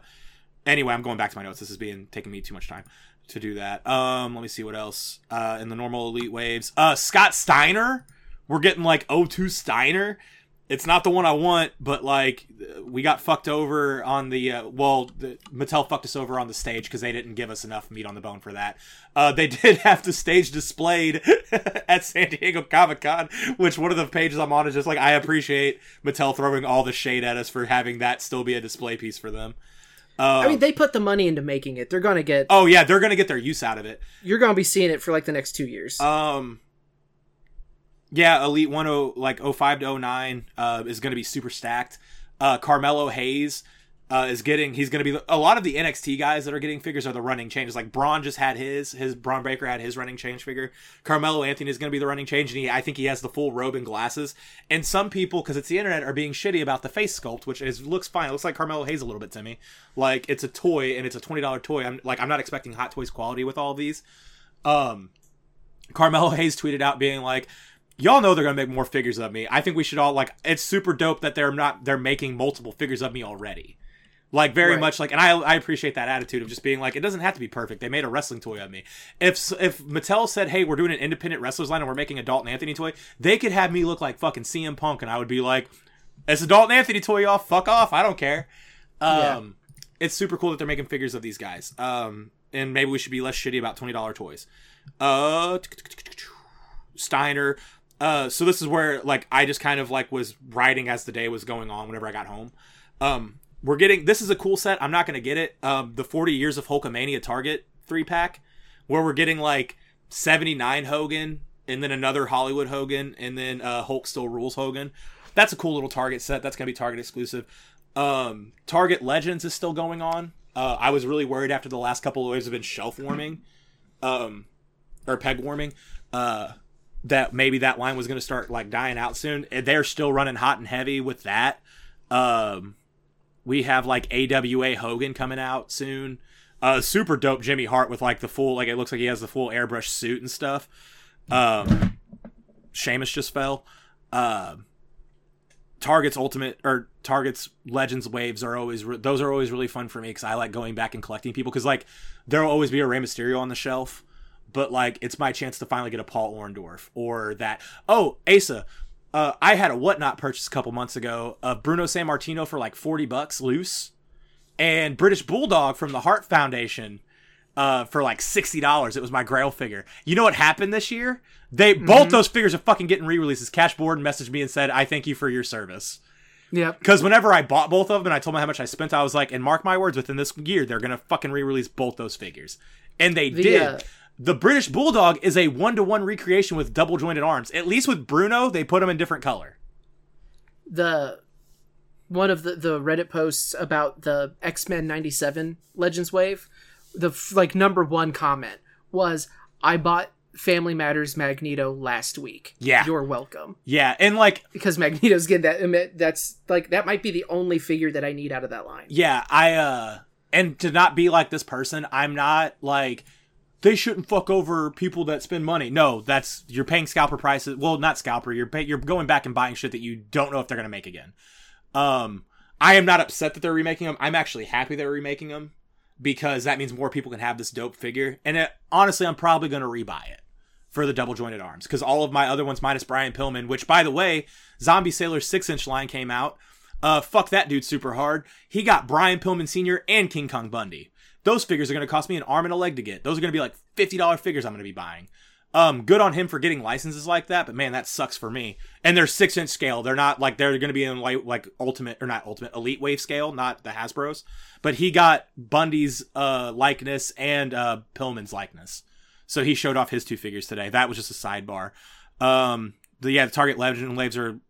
anyway, I'm going back to my notes. This is being taking me too much time to do that. Um, let me see what else. Uh, in the normal elite waves, uh, Scott Steiner. We're getting like O2 Steiner it's not the one I want, but like we got fucked over on the uh, well, the, Mattel fucked us over on the stage because they didn't give us enough meat on the bone for that. Uh, they did have the stage displayed at San Diego Comic Con, which one of the pages I'm on is just like I appreciate Mattel throwing all the shade at us for having that still be a display piece for them.
I mean, they put the money into making it. They're gonna get.
Oh yeah, they're gonna get their use out of it.
You're gonna be seeing it for like the next two years.
Um, yeah, Elite 10 like 05 to 09 uh, is going to be super stacked. Uh, Carmelo Hayes uh, is getting he's going to be a lot of the NXT guys that are getting figures are the running changes. Like Bron just had his his Bron Breakker had his running change figure. Carmelo Anthony is going to be the running change, and he, I think he has the full robe and glasses. And some people, because it's the internet, are being shitty about the face sculpt, which is looks fine. It looks like Carmelo Hayes a little bit to me. Like it's a toy and it's a twenty dollar toy. I'm like I'm not expecting Hot Toys quality with all these. Um, Carmelo Hayes tweeted out being like, y'all know they're gonna make more figures of me. I think we should all like. It's super dope that they're not they're making multiple figures of me already. Like very right. much like, and I I appreciate that attitude of just being like, it doesn't have to be perfect. They made a wrestling toy of me. If if Mattel said, hey, we're doing an independent wrestlers line and we're making a Dalton Anthony toy, they could have me look like fucking CM Punk, and I would be like, it's a Dalton Anthony toy, y'all. Fuck off. I don't care. Um, yeah. it's super cool that they're making figures of these guys. Um, and maybe we should be less shitty about twenty dollar toys. Uh, Steiner. Uh, so this is where like I just kind of like was writing as the day was going on whenever I got home. Um, we're getting this is a cool set. I'm not gonna get it. Um, the 40 years of Hulkamania Target three pack, where we're getting like 79 Hogan and then another Hollywood Hogan and then uh, Hulk still rules Hogan. That's a cool little Target set. That's gonna be Target exclusive. Um, Target Legends is still going on. Uh, I was really worried after the last couple of waves have been shelf warming, um, or peg warming. Uh, that maybe that line was going to start like dying out soon. They're still running hot and heavy with that. Um, we have like AWA Hogan coming out soon. Uh, super dope Jimmy Hart with like the full like it looks like he has the full airbrush suit and stuff. Um, Sheamus just fell. Uh, Target's ultimate or Target's Legends waves are always re- those are always really fun for me because I like going back and collecting people because like there'll always be a Rey Mysterio on the shelf but like it's my chance to finally get a Paul Orndorff or that. Oh, Asa, uh, I had a whatnot purchase a couple months ago of Bruno Sammartino for like forty bucks loose, and British Bulldog from the Hart Foundation uh, for like sixty dollars. It was my Grail figure. You know what happened this year? They mm-hmm. both those figures are fucking getting re-releases. Cash Borden messaged me and said, "I thank you for your service."
Yeah.
Because whenever I bought both of them and I told them how much I spent, I was like, and mark my words, within this year, they're gonna fucking re-release both those figures, and they the, did. Uh, the British Bulldog is a one to one recreation with double jointed arms. At least with Bruno, they put him in different color.
The one of the, the Reddit posts about the X Men '97 Legends Wave, the like number one comment was, "I bought Family Matters Magneto last week.
Yeah,
you're welcome.
Yeah, and like
because Magneto's getting that. That's like that might be the only figure that I need out of that line.
Yeah, I uh, and to not be like this person, I'm not like they shouldn't fuck over people that spend money. No, that's you're paying scalper prices. Well, not scalper. You're pay, you're going back and buying shit that you don't know if they're gonna make again. Um, I am not upset that they're remaking them. I'm actually happy they're remaking them because that means more people can have this dope figure. And it, honestly, I'm probably gonna rebuy it for the double jointed arms because all of my other ones minus Brian Pillman, which by the way, Zombie Sailor six inch line came out. Uh, fuck that dude super hard. He got Brian Pillman Sr. and King Kong Bundy. Those figures are going to cost me an arm and a leg to get. Those are going to be like $50 figures I'm going to be buying. Um, good on him for getting licenses like that, but man, that sucks for me. And they're six inch scale. They're not like they're going to be in like like ultimate or not ultimate elite wave scale, not the Hasbro's. But he got Bundy's uh likeness and uh Pillman's likeness, so he showed off his two figures today. That was just a sidebar. Um, the yeah, the Target Legend waves are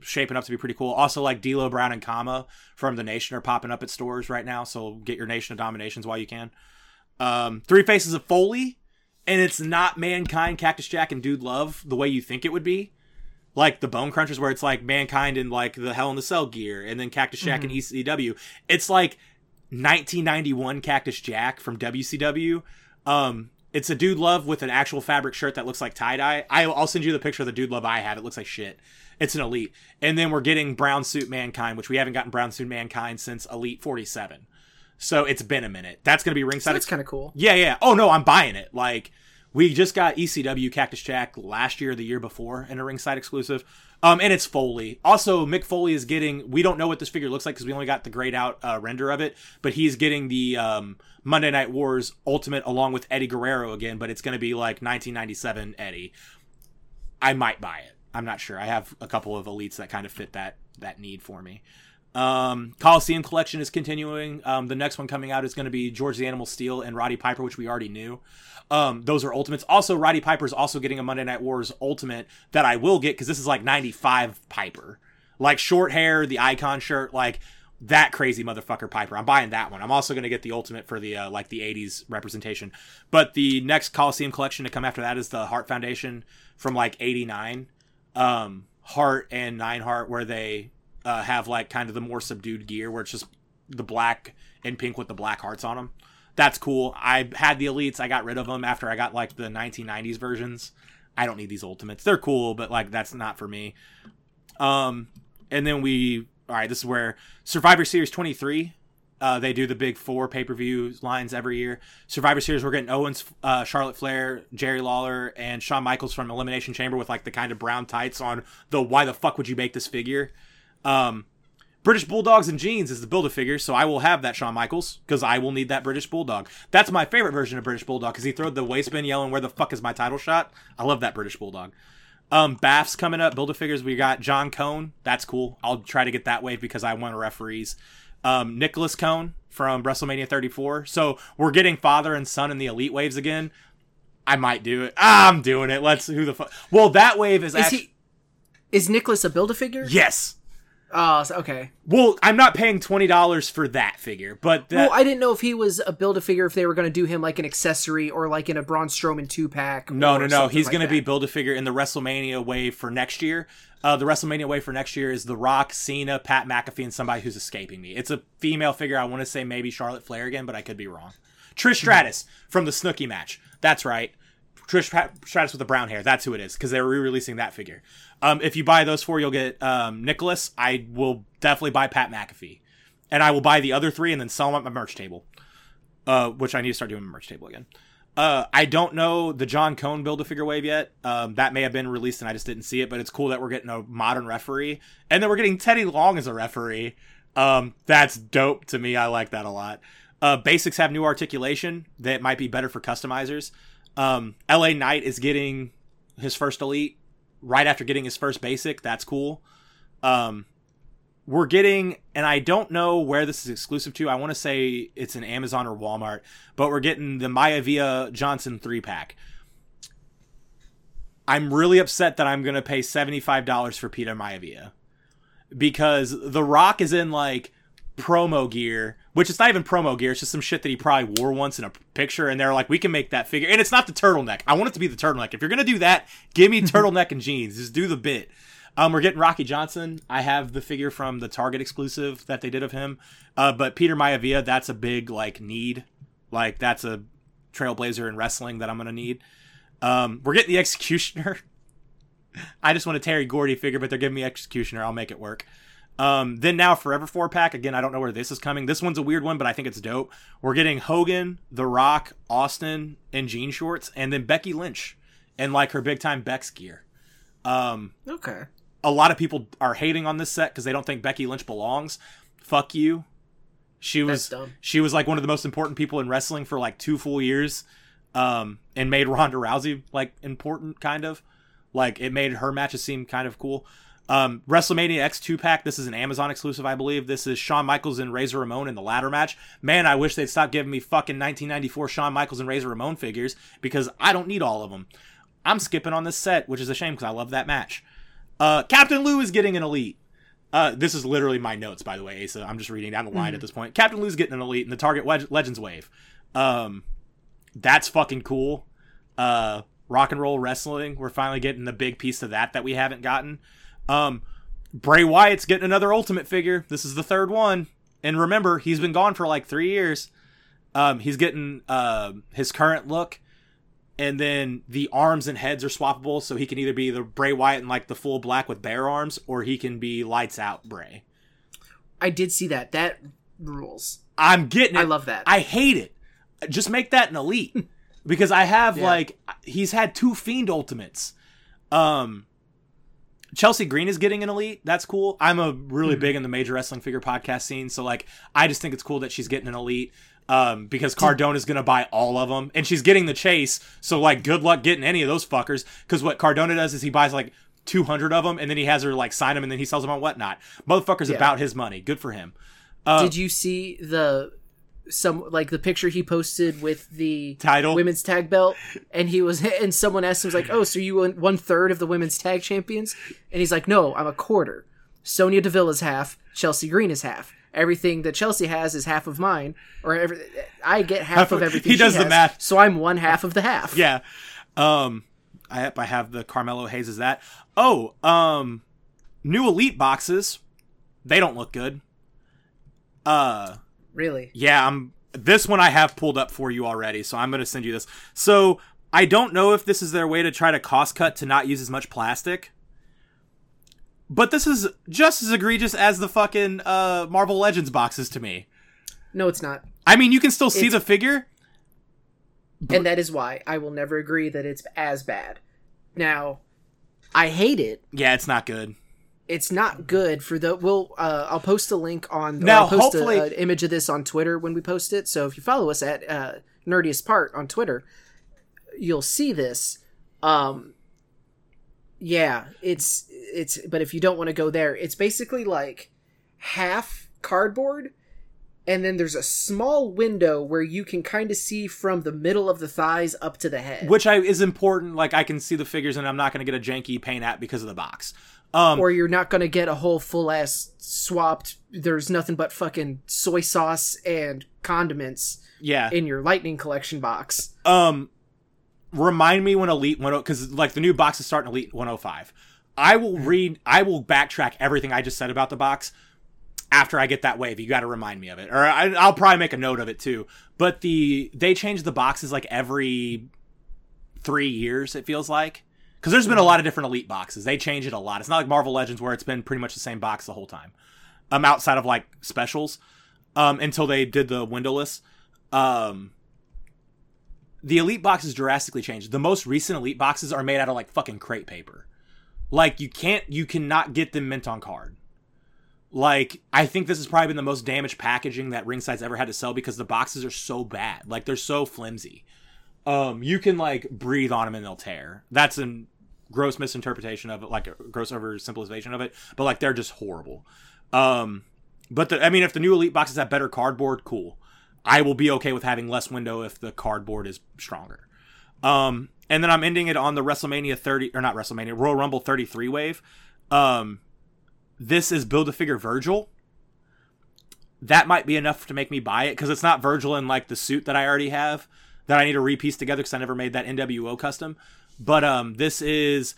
shaping up to be pretty cool. Also, like D'Lo Brown and Kama from the Nation are popping up at stores right now, so get your Nation of Dominations while you can. Um, Three Faces of Foley, and it's not Mankind, Cactus Jack, and Dude Love the way you think it would be. Like the Bone Crunchers, where it's like Mankind and like the Hell in the Cell gear, and then Cactus Jack and ECW. It's like 1991 Cactus Jack from WCW. Um, it's a Dude Love with an actual fabric shirt that looks like tie dye. I'll send you the picture of the Dude Love I have. It looks like shit. It's an Elite, and then we're getting Brown Suit Mankind, which we haven't gotten Brown Suit Mankind since Elite 47. So it's been a minute. That's gonna be ringside.
That's kind of cool.
Yeah, yeah. Oh no, I'm buying it. Like we just got ECW Cactus Jack last year, the year before, in a ringside exclusive. Um, and it's Foley. Also, Mick Foley is getting. We don't know what this figure looks like because we only got the grayed out uh, render of it. But he's getting the um, Monday Night Wars Ultimate along with Eddie Guerrero again. But it's going to be like 1997 Eddie. I might buy it. I'm not sure. I have a couple of elites that kind of fit that that need for me. Um, Coliseum collection is continuing. Um, the next one coming out is going to be George the Animal Steele and Roddy Piper, which we already knew. Um, those are ultimates. Also, Roddy Piper is also getting a Monday Night Wars ultimate that I will get because this is like 95 Piper. Like short hair, the icon shirt, like that crazy motherfucker Piper. I'm buying that one. I'm also going to get the ultimate for the uh, like the 80s representation. But the next Coliseum collection to come after that is the Hart Foundation from like 89. Um, Hart and Neidhart, where they uh, have like kind of the more subdued gear where it's just the black and pink with the black hearts on them. That's cool. I had the elites. I got rid of them after I got like the 1990s versions. I don't need these ultimates. They're cool, but like that's not for me. Um, and then we all right. This is where Survivor Series 23. Uh, they do the big four pay per view lines every year. Survivor Series, we're getting Owens, uh, Charlotte Flair, Jerry Lawler, and Shawn Michaels from Elimination Chamber with like the kind of brown tights on the why the fuck would you make this figure? Um, British Bulldogs and jeans is the build a figure, so I will have that Shawn Michaels because I will need that British Bulldog. That's my favorite version of British Bulldog because he throwed the waistband yelling, "Where the fuck is my title shot?" I love that British Bulldog. Um, Baths coming up, build a figures. We got John Cone. That's cool. I'll try to get that wave because I want referees. Um, Nicholas Cone from WrestleMania 34. So we're getting father and son in the elite waves again. I might do it. Ah, I'm doing it. Let's who the fuck. Well, that wave is,
Is
actually
he? Is Nicholas a build a figure?
yes.
Oh, so- okay.
Well, I'm not paying twenty dollars for that figure, but that,
Well, I didn't know if he was a build a figure if they were going to do him like an accessory or like in a Braun Strowman two pack.
No, no, no. He's
like
going to be build a figure in the WrestleMania wave for next year. Uh, the WrestleMania wave for next year is The Rock, Cena, Pat McAfee, and somebody who's escaping me. It's a female figure. I want to say maybe Charlotte Flair again, but I could be wrong. Trish Stratus from the Snooki match. That's right. Trish Stratus with the brown hair. That's who it is because they're re-releasing that figure. Um, if you buy those four, you'll get um, Nicholas. I will definitely buy Pat McAfee, and I will buy the other three and then sell them at my merch table. Uh, which I need to start doing my merch table again. Uh, I don't know the John Cone build a figure wave yet. Um, that may have been released and I just didn't see it, but it's cool that we're getting a modern referee and then we're getting Teddy Long as a referee. Um, that's dope to me. I like that a lot. Uh, basics have new articulation that might be better for customizers. Um, LA Knight is getting his first elite right after getting his first basic. That's cool. Um, we're getting, and I don't know where this is exclusive to. I want to say it's an Amazon or Walmart, but we're getting the Maivia Johnson three pack. I'm really upset that I'm going to pay $75 for Peter Maivia because The Rock is in like promo gear, which is not even promo gear. It's just some shit that he probably wore once in a picture. And they're like, we can make that figure. And it's not the turtleneck. I want it to be the turtleneck. If you're going to do that, give me turtleneck and jeans. Just do the bit. Um, we're getting Rocky Johnson. I have the figure from the Target exclusive that they did of him. Uh, but Peter Maivia, that's a big like need. Like that's a trailblazer in wrestling that I'm gonna need. Um, we're getting the Executioner. I just want a Terry Gordy figure, but they're giving me Executioner. I'll make it work. Um, then now Forever four pack again. I don't know where this is coming. This one's a weird one, but I think it's dope. We're getting Hogan, The Rock, Austin, and jean shorts, and then Becky Lynch and like her big time Beck's gear. Um,
Okay.
a lot of people are hating on this set because they don't think Becky Lynch belongs. Fuck you. She was she was like one of the most important people in wrestling for like two full years. um, and made Ronda Rousey like important, kind of like it made her matches seem kind of cool. Um, WrestleMania X two pack. This is an Amazon exclusive, I believe. This is Shawn Michaels and Razor Ramon in the ladder match. Man, I wish they'd stop giving me fucking 1994 Shawn Michaels and Razor Ramon figures because I don't need all of them. I'm skipping on this set, which is a shame because I love that match. Uh, Captain Lou is getting an elite. Uh, this is literally my notes, by the way, Asa. I'm just reading down the line
Mm-hmm.
at this point. Captain Lou's getting an elite in the Target Leg- Legends wave. Um, that's fucking cool. Uh, rock and roll wrestling. We're finally getting the big piece of that that we haven't gotten. Um, Bray Wyatt's getting another Ultimate figure. This is the third one, and remember, he's been gone for like three years. Um, he's getting uh, his current look, and then the arms and heads are swappable, so he can either be the Bray Wyatt in like the full black with bare arms, or he can be lights out Bray.
I did see that. That rules.
I'm getting it.
I love that.
I hate it. Just make that an elite because I have
Yeah.
like he's had two fiend ultimates. Um Chelsea Green is getting an elite. That's cool. I'm a really
Hmm.
big in the major wrestling figure podcast scene, so like I just think it's cool that she's getting an elite. Um, because Cardona is gonna buy all of them, and she's getting the chase. So like, good luck getting any of those fuckers. Because what Cardona does is he buys like 200 of them, and then he has her like sign them, and then he sells them on whatnot. Motherfucker's
Yeah.
about his money. Good for him. Uh,
did you see the some like the picture he posted with the
Title?
women's tag belt and he was and someone asked him like oh so you won one third of the women's tag champions and he's like no i'm a quarter sonya deville is half chelsea green is half everything that chelsea has is half of mine or every, i get half of everything
He does the
has,
math.
so i'm one half of the half
yeah. Um, I I have the Carmelo Hayes is that. Oh, um, new elite boxes. They don't look good. Uh,
really
yeah, I'm. This one I have pulled up for you already, so I'm gonna send you this. So I don't know if this is their way to try to cost cut to not use as much plastic. But this is just as egregious as the fucking uh, Marvel Legends boxes to me.
no it's not
I mean, you can still see
It's-
the figure,
and that is why i will never agree that it's as bad now i hate it
Yeah, it's not good.
It's not good for the we'll uh i'll post a link on
Now,
I'll post an image of this on twitter when we post it so if you follow us at uh nerdiest part on twitter you'll see this um yeah it's it's but if you don't want to go there it's basically like half cardboard and then there's a small window where you can kind of see from the middle of the thighs up to the head
which I is important. Like I can see the figures, and I'm not going to get a janky paint app because of the box. Um,
or you're not gonna get a whole full ass swapped. There's nothing but fucking soy sauce and condiments
yeah.
in your lightning collection box.
Um, remind me when Elite 10 because like the new box is starting Elite 105. I will read. I will backtrack everything I just said about the box after I get that wave. You got to remind me of it, or I, I'll probably make a note of it too. But the they change the boxes like every three years. It feels like because there's been a lot of different Elite boxes. They change it a lot. It's not like Marvel Legends where it's been pretty much the same box the whole time. Um, outside of like specials, um, until they did the windowless. Um, the elite boxes drastically changed. The most recent elite boxes are made out of like fucking crate paper. Like you can't you cannot get them mint on card. Like I think this has probably been the most damaged packaging that Ringside's ever had to sell because the boxes are so bad. Like they're so flimsy. Um you can like breathe on them and they'll tear. That's a gross misinterpretation of it, like a gross oversimplification of it, but like they're just horrible. Um but the, I mean if the new elite boxes have better cardboard, cool. I will be okay with having less window if the cardboard is stronger. Um, and then I'm ending it on the WrestleMania 30 or not WrestleMania Royal Rumble 33 wave. Um, this is build a figure Virgil. That might be enough to make me buy it because it's not Virgil in like the suit that I already have that I need to repiece together because I never made that NWO custom. But um, this is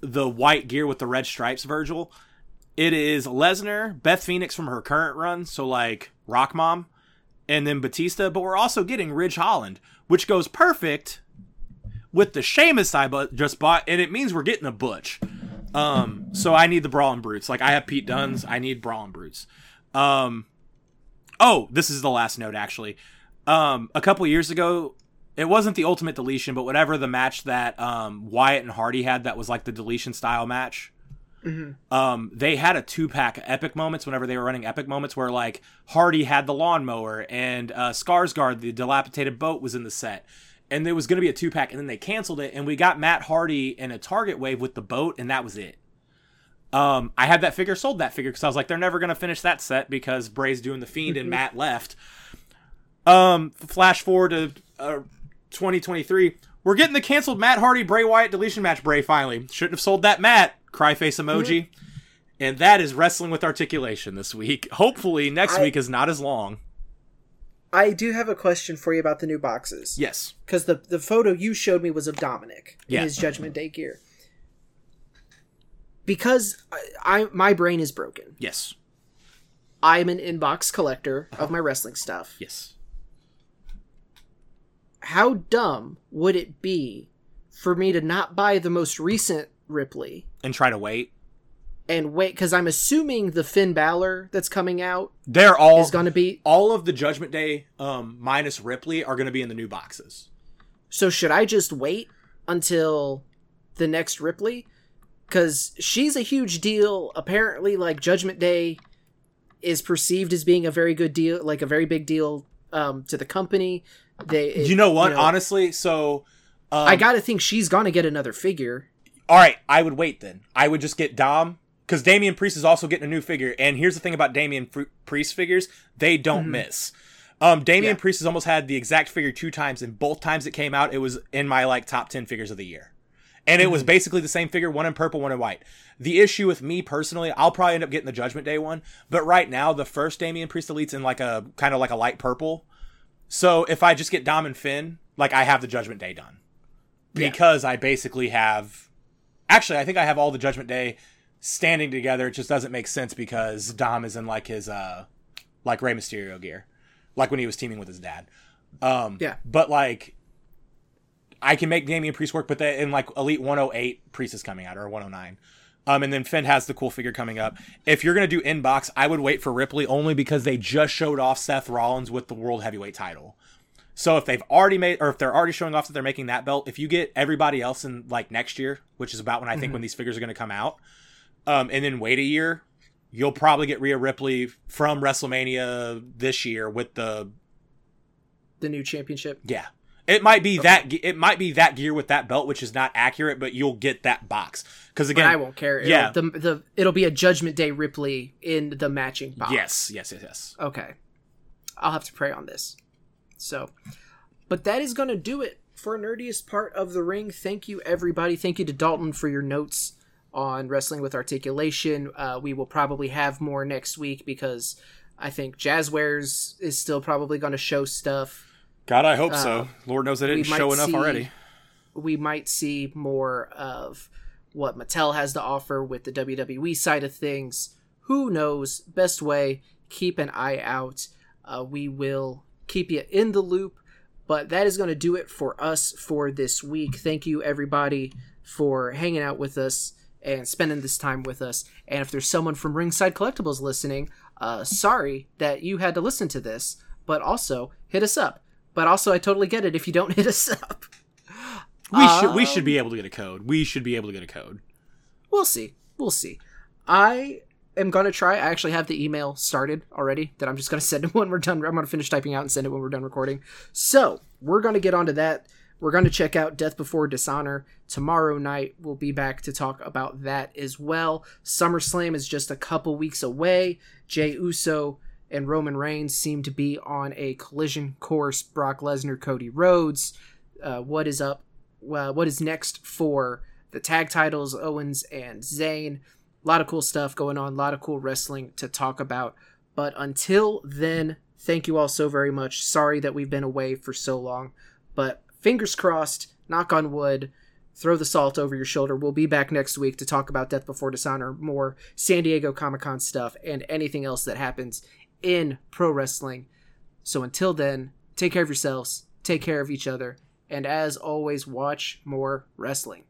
the white gear with the red stripes Virgil. It is Lesnar, Beth Phoenix from her current run, so like Rock Mom, and then Batista, but we're also getting Ridge Holland, which goes perfect with the Sheamus I bu- just bought, and it means we're getting a Butch. Um, so I need the Brawling Brutes. Like I have Pete Dunne's, I need Brawling Brutes. Um, oh, this is the last note actually. Um, a couple years ago, it wasn't the Ultimate Deletion, but whatever the match that um Wyatt and Hardy had that was like the deletion style match um, they had a two pack epic moments whenever they were running epic moments where like Hardy had the lawnmower and uh, Skarsgård the dilapidated boat was in the set, and there was going to be a two pack, and then they canceled it, and we got Matt Hardy in a Target wave with the boat, and that was it. Um, I had that figure, sold that figure because I was like, they're never going to finish that set because Bray's doing the fiend and Matt left. Um, flash forward to uh, 2023, we're getting the canceled Matt Hardy Bray Wyatt deletion match. Bray finally shouldn't have sold that Matt cry face emoji. And that is wrestling with articulation this week. Hopefully, next
I-
week is not as long.
I do have a question for you about the new boxes.
Yes.
Because the, the photo you showed me was of Dominic in
Yeah.
his Judgment Day gear. Because I, I my brain is broken.
Yes.
I'm an inbox collector
Uh-huh.
of my wrestling stuff.
Yes.
How dumb would it be for me to not buy the most recent Ripley
And try to wait.
and wait? Because I'm assuming the Finn Balor that's coming out
They're all
is going to be.
all of the Judgment Day um, minus Ripley are going to be in the new boxes.
So should I just wait until the next Ripley? Because she's a huge deal. Apparently, like Judgment Day is perceived as being a very good deal, like a very big deal um, to the company. They,
you know what? Honestly, so um,
I gotta think she's gonna get another figure.
all right. I would wait then. I would just get Dom because Damian Priest is also getting a new figure. And here's the thing about Damian Priest figures: they don't miss. Um, Damian
Yeah.
Priest has almost had the exact figure two times, and both times it came out, it was in my like top ten figures of the year. And it was basically the same figure, one in purple, one in white. The issue with me personally, I'll probably end up getting the Judgment Day one, but right now the first Damian Priest Elite's in like a kind of like a light purple. So if I just get Dom and Finn, like I have the Judgment Day done.
Yeah.
Because I basically have actually I think I have all the Judgment Day standing together. It just doesn't make sense because Dom is in like his uh like Rey Mysterio gear. Like when he was teaming with his dad. Um
Yeah.
but like I can make Damian Priest work, but then in like Elite 108, Priest is coming out or 109. Um, and then Finn has the cool figure coming up. If you're gonna do inbox, I would wait for Ripley only because they just showed off Seth Rollins with the World Heavyweight title. So if they've already made, or if they're already showing off that they're making that belt, if you get everybody else in like next year, which is about when I think when these figures are gonna come out, um, and then wait a year, you'll probably get Rhea Ripley from WrestleMania this year with the
The new championship.
yeah. It might be that it might be that gear with that belt, which is not accurate, but you'll get that box because
But
again,
I won't care. It'll,
yeah.
The, the it'll be a Judgment Day Ripley in the matching box.
yes, yes, yes, yes.
Okay. I'll have to pray on this. So, but that is going to do it for nerdiest part of the ring. Thank you, everybody. Thank you to Dalton for your notes on wrestling with articulation. Uh, we will probably have more next week because I think Jazzwares is still probably going to show stuff.
God, I hope so. Lord knows I didn't
Uh,
show enough
see-
already.
We might see more of what Mattel has to offer with the WWE side of things. Who knows? Best way, keep an eye out. Uh, we will keep you in the loop. But that is going to do it for us for this week. Thank you, everybody, for hanging out with us and spending this time with us. And if there's someone from Ringside Collectibles listening, uh, sorry that you had to listen to this, but also hit us up. But also, I totally get it if you don't hit us up.
We should we
Um,
should be able to get a code. We should be able to get a code.
We'll see. We'll see. I am gonna try. I actually have the email started already that I'm just gonna send it when we're done. I'm gonna finish typing out and send it when we're done recording. So we're gonna get onto that. We're gonna check out Death Before Dishonor tomorrow night. We'll be back to talk about that as well. SummerSlam is just a couple weeks away. Jey Uso and Roman Reigns seem to be on a collision course. Brock Lesnar, Cody Rhodes. Uh, what is up? Uh, what is next for the tag titles? Owens and Zayn. A lot of cool stuff going on. A lot of cool wrestling to talk about. But until then, thank you all so very much. Sorry that we've been away for so long, but fingers crossed. Knock on wood. Throw the salt over your shoulder. We'll be back next week to talk about Death Before Dishonor, more San Diego Comic Con stuff, and anything else that happens in pro wrestling. So until then, take care of yourselves, take care of each other, and as always, watch more wrestling.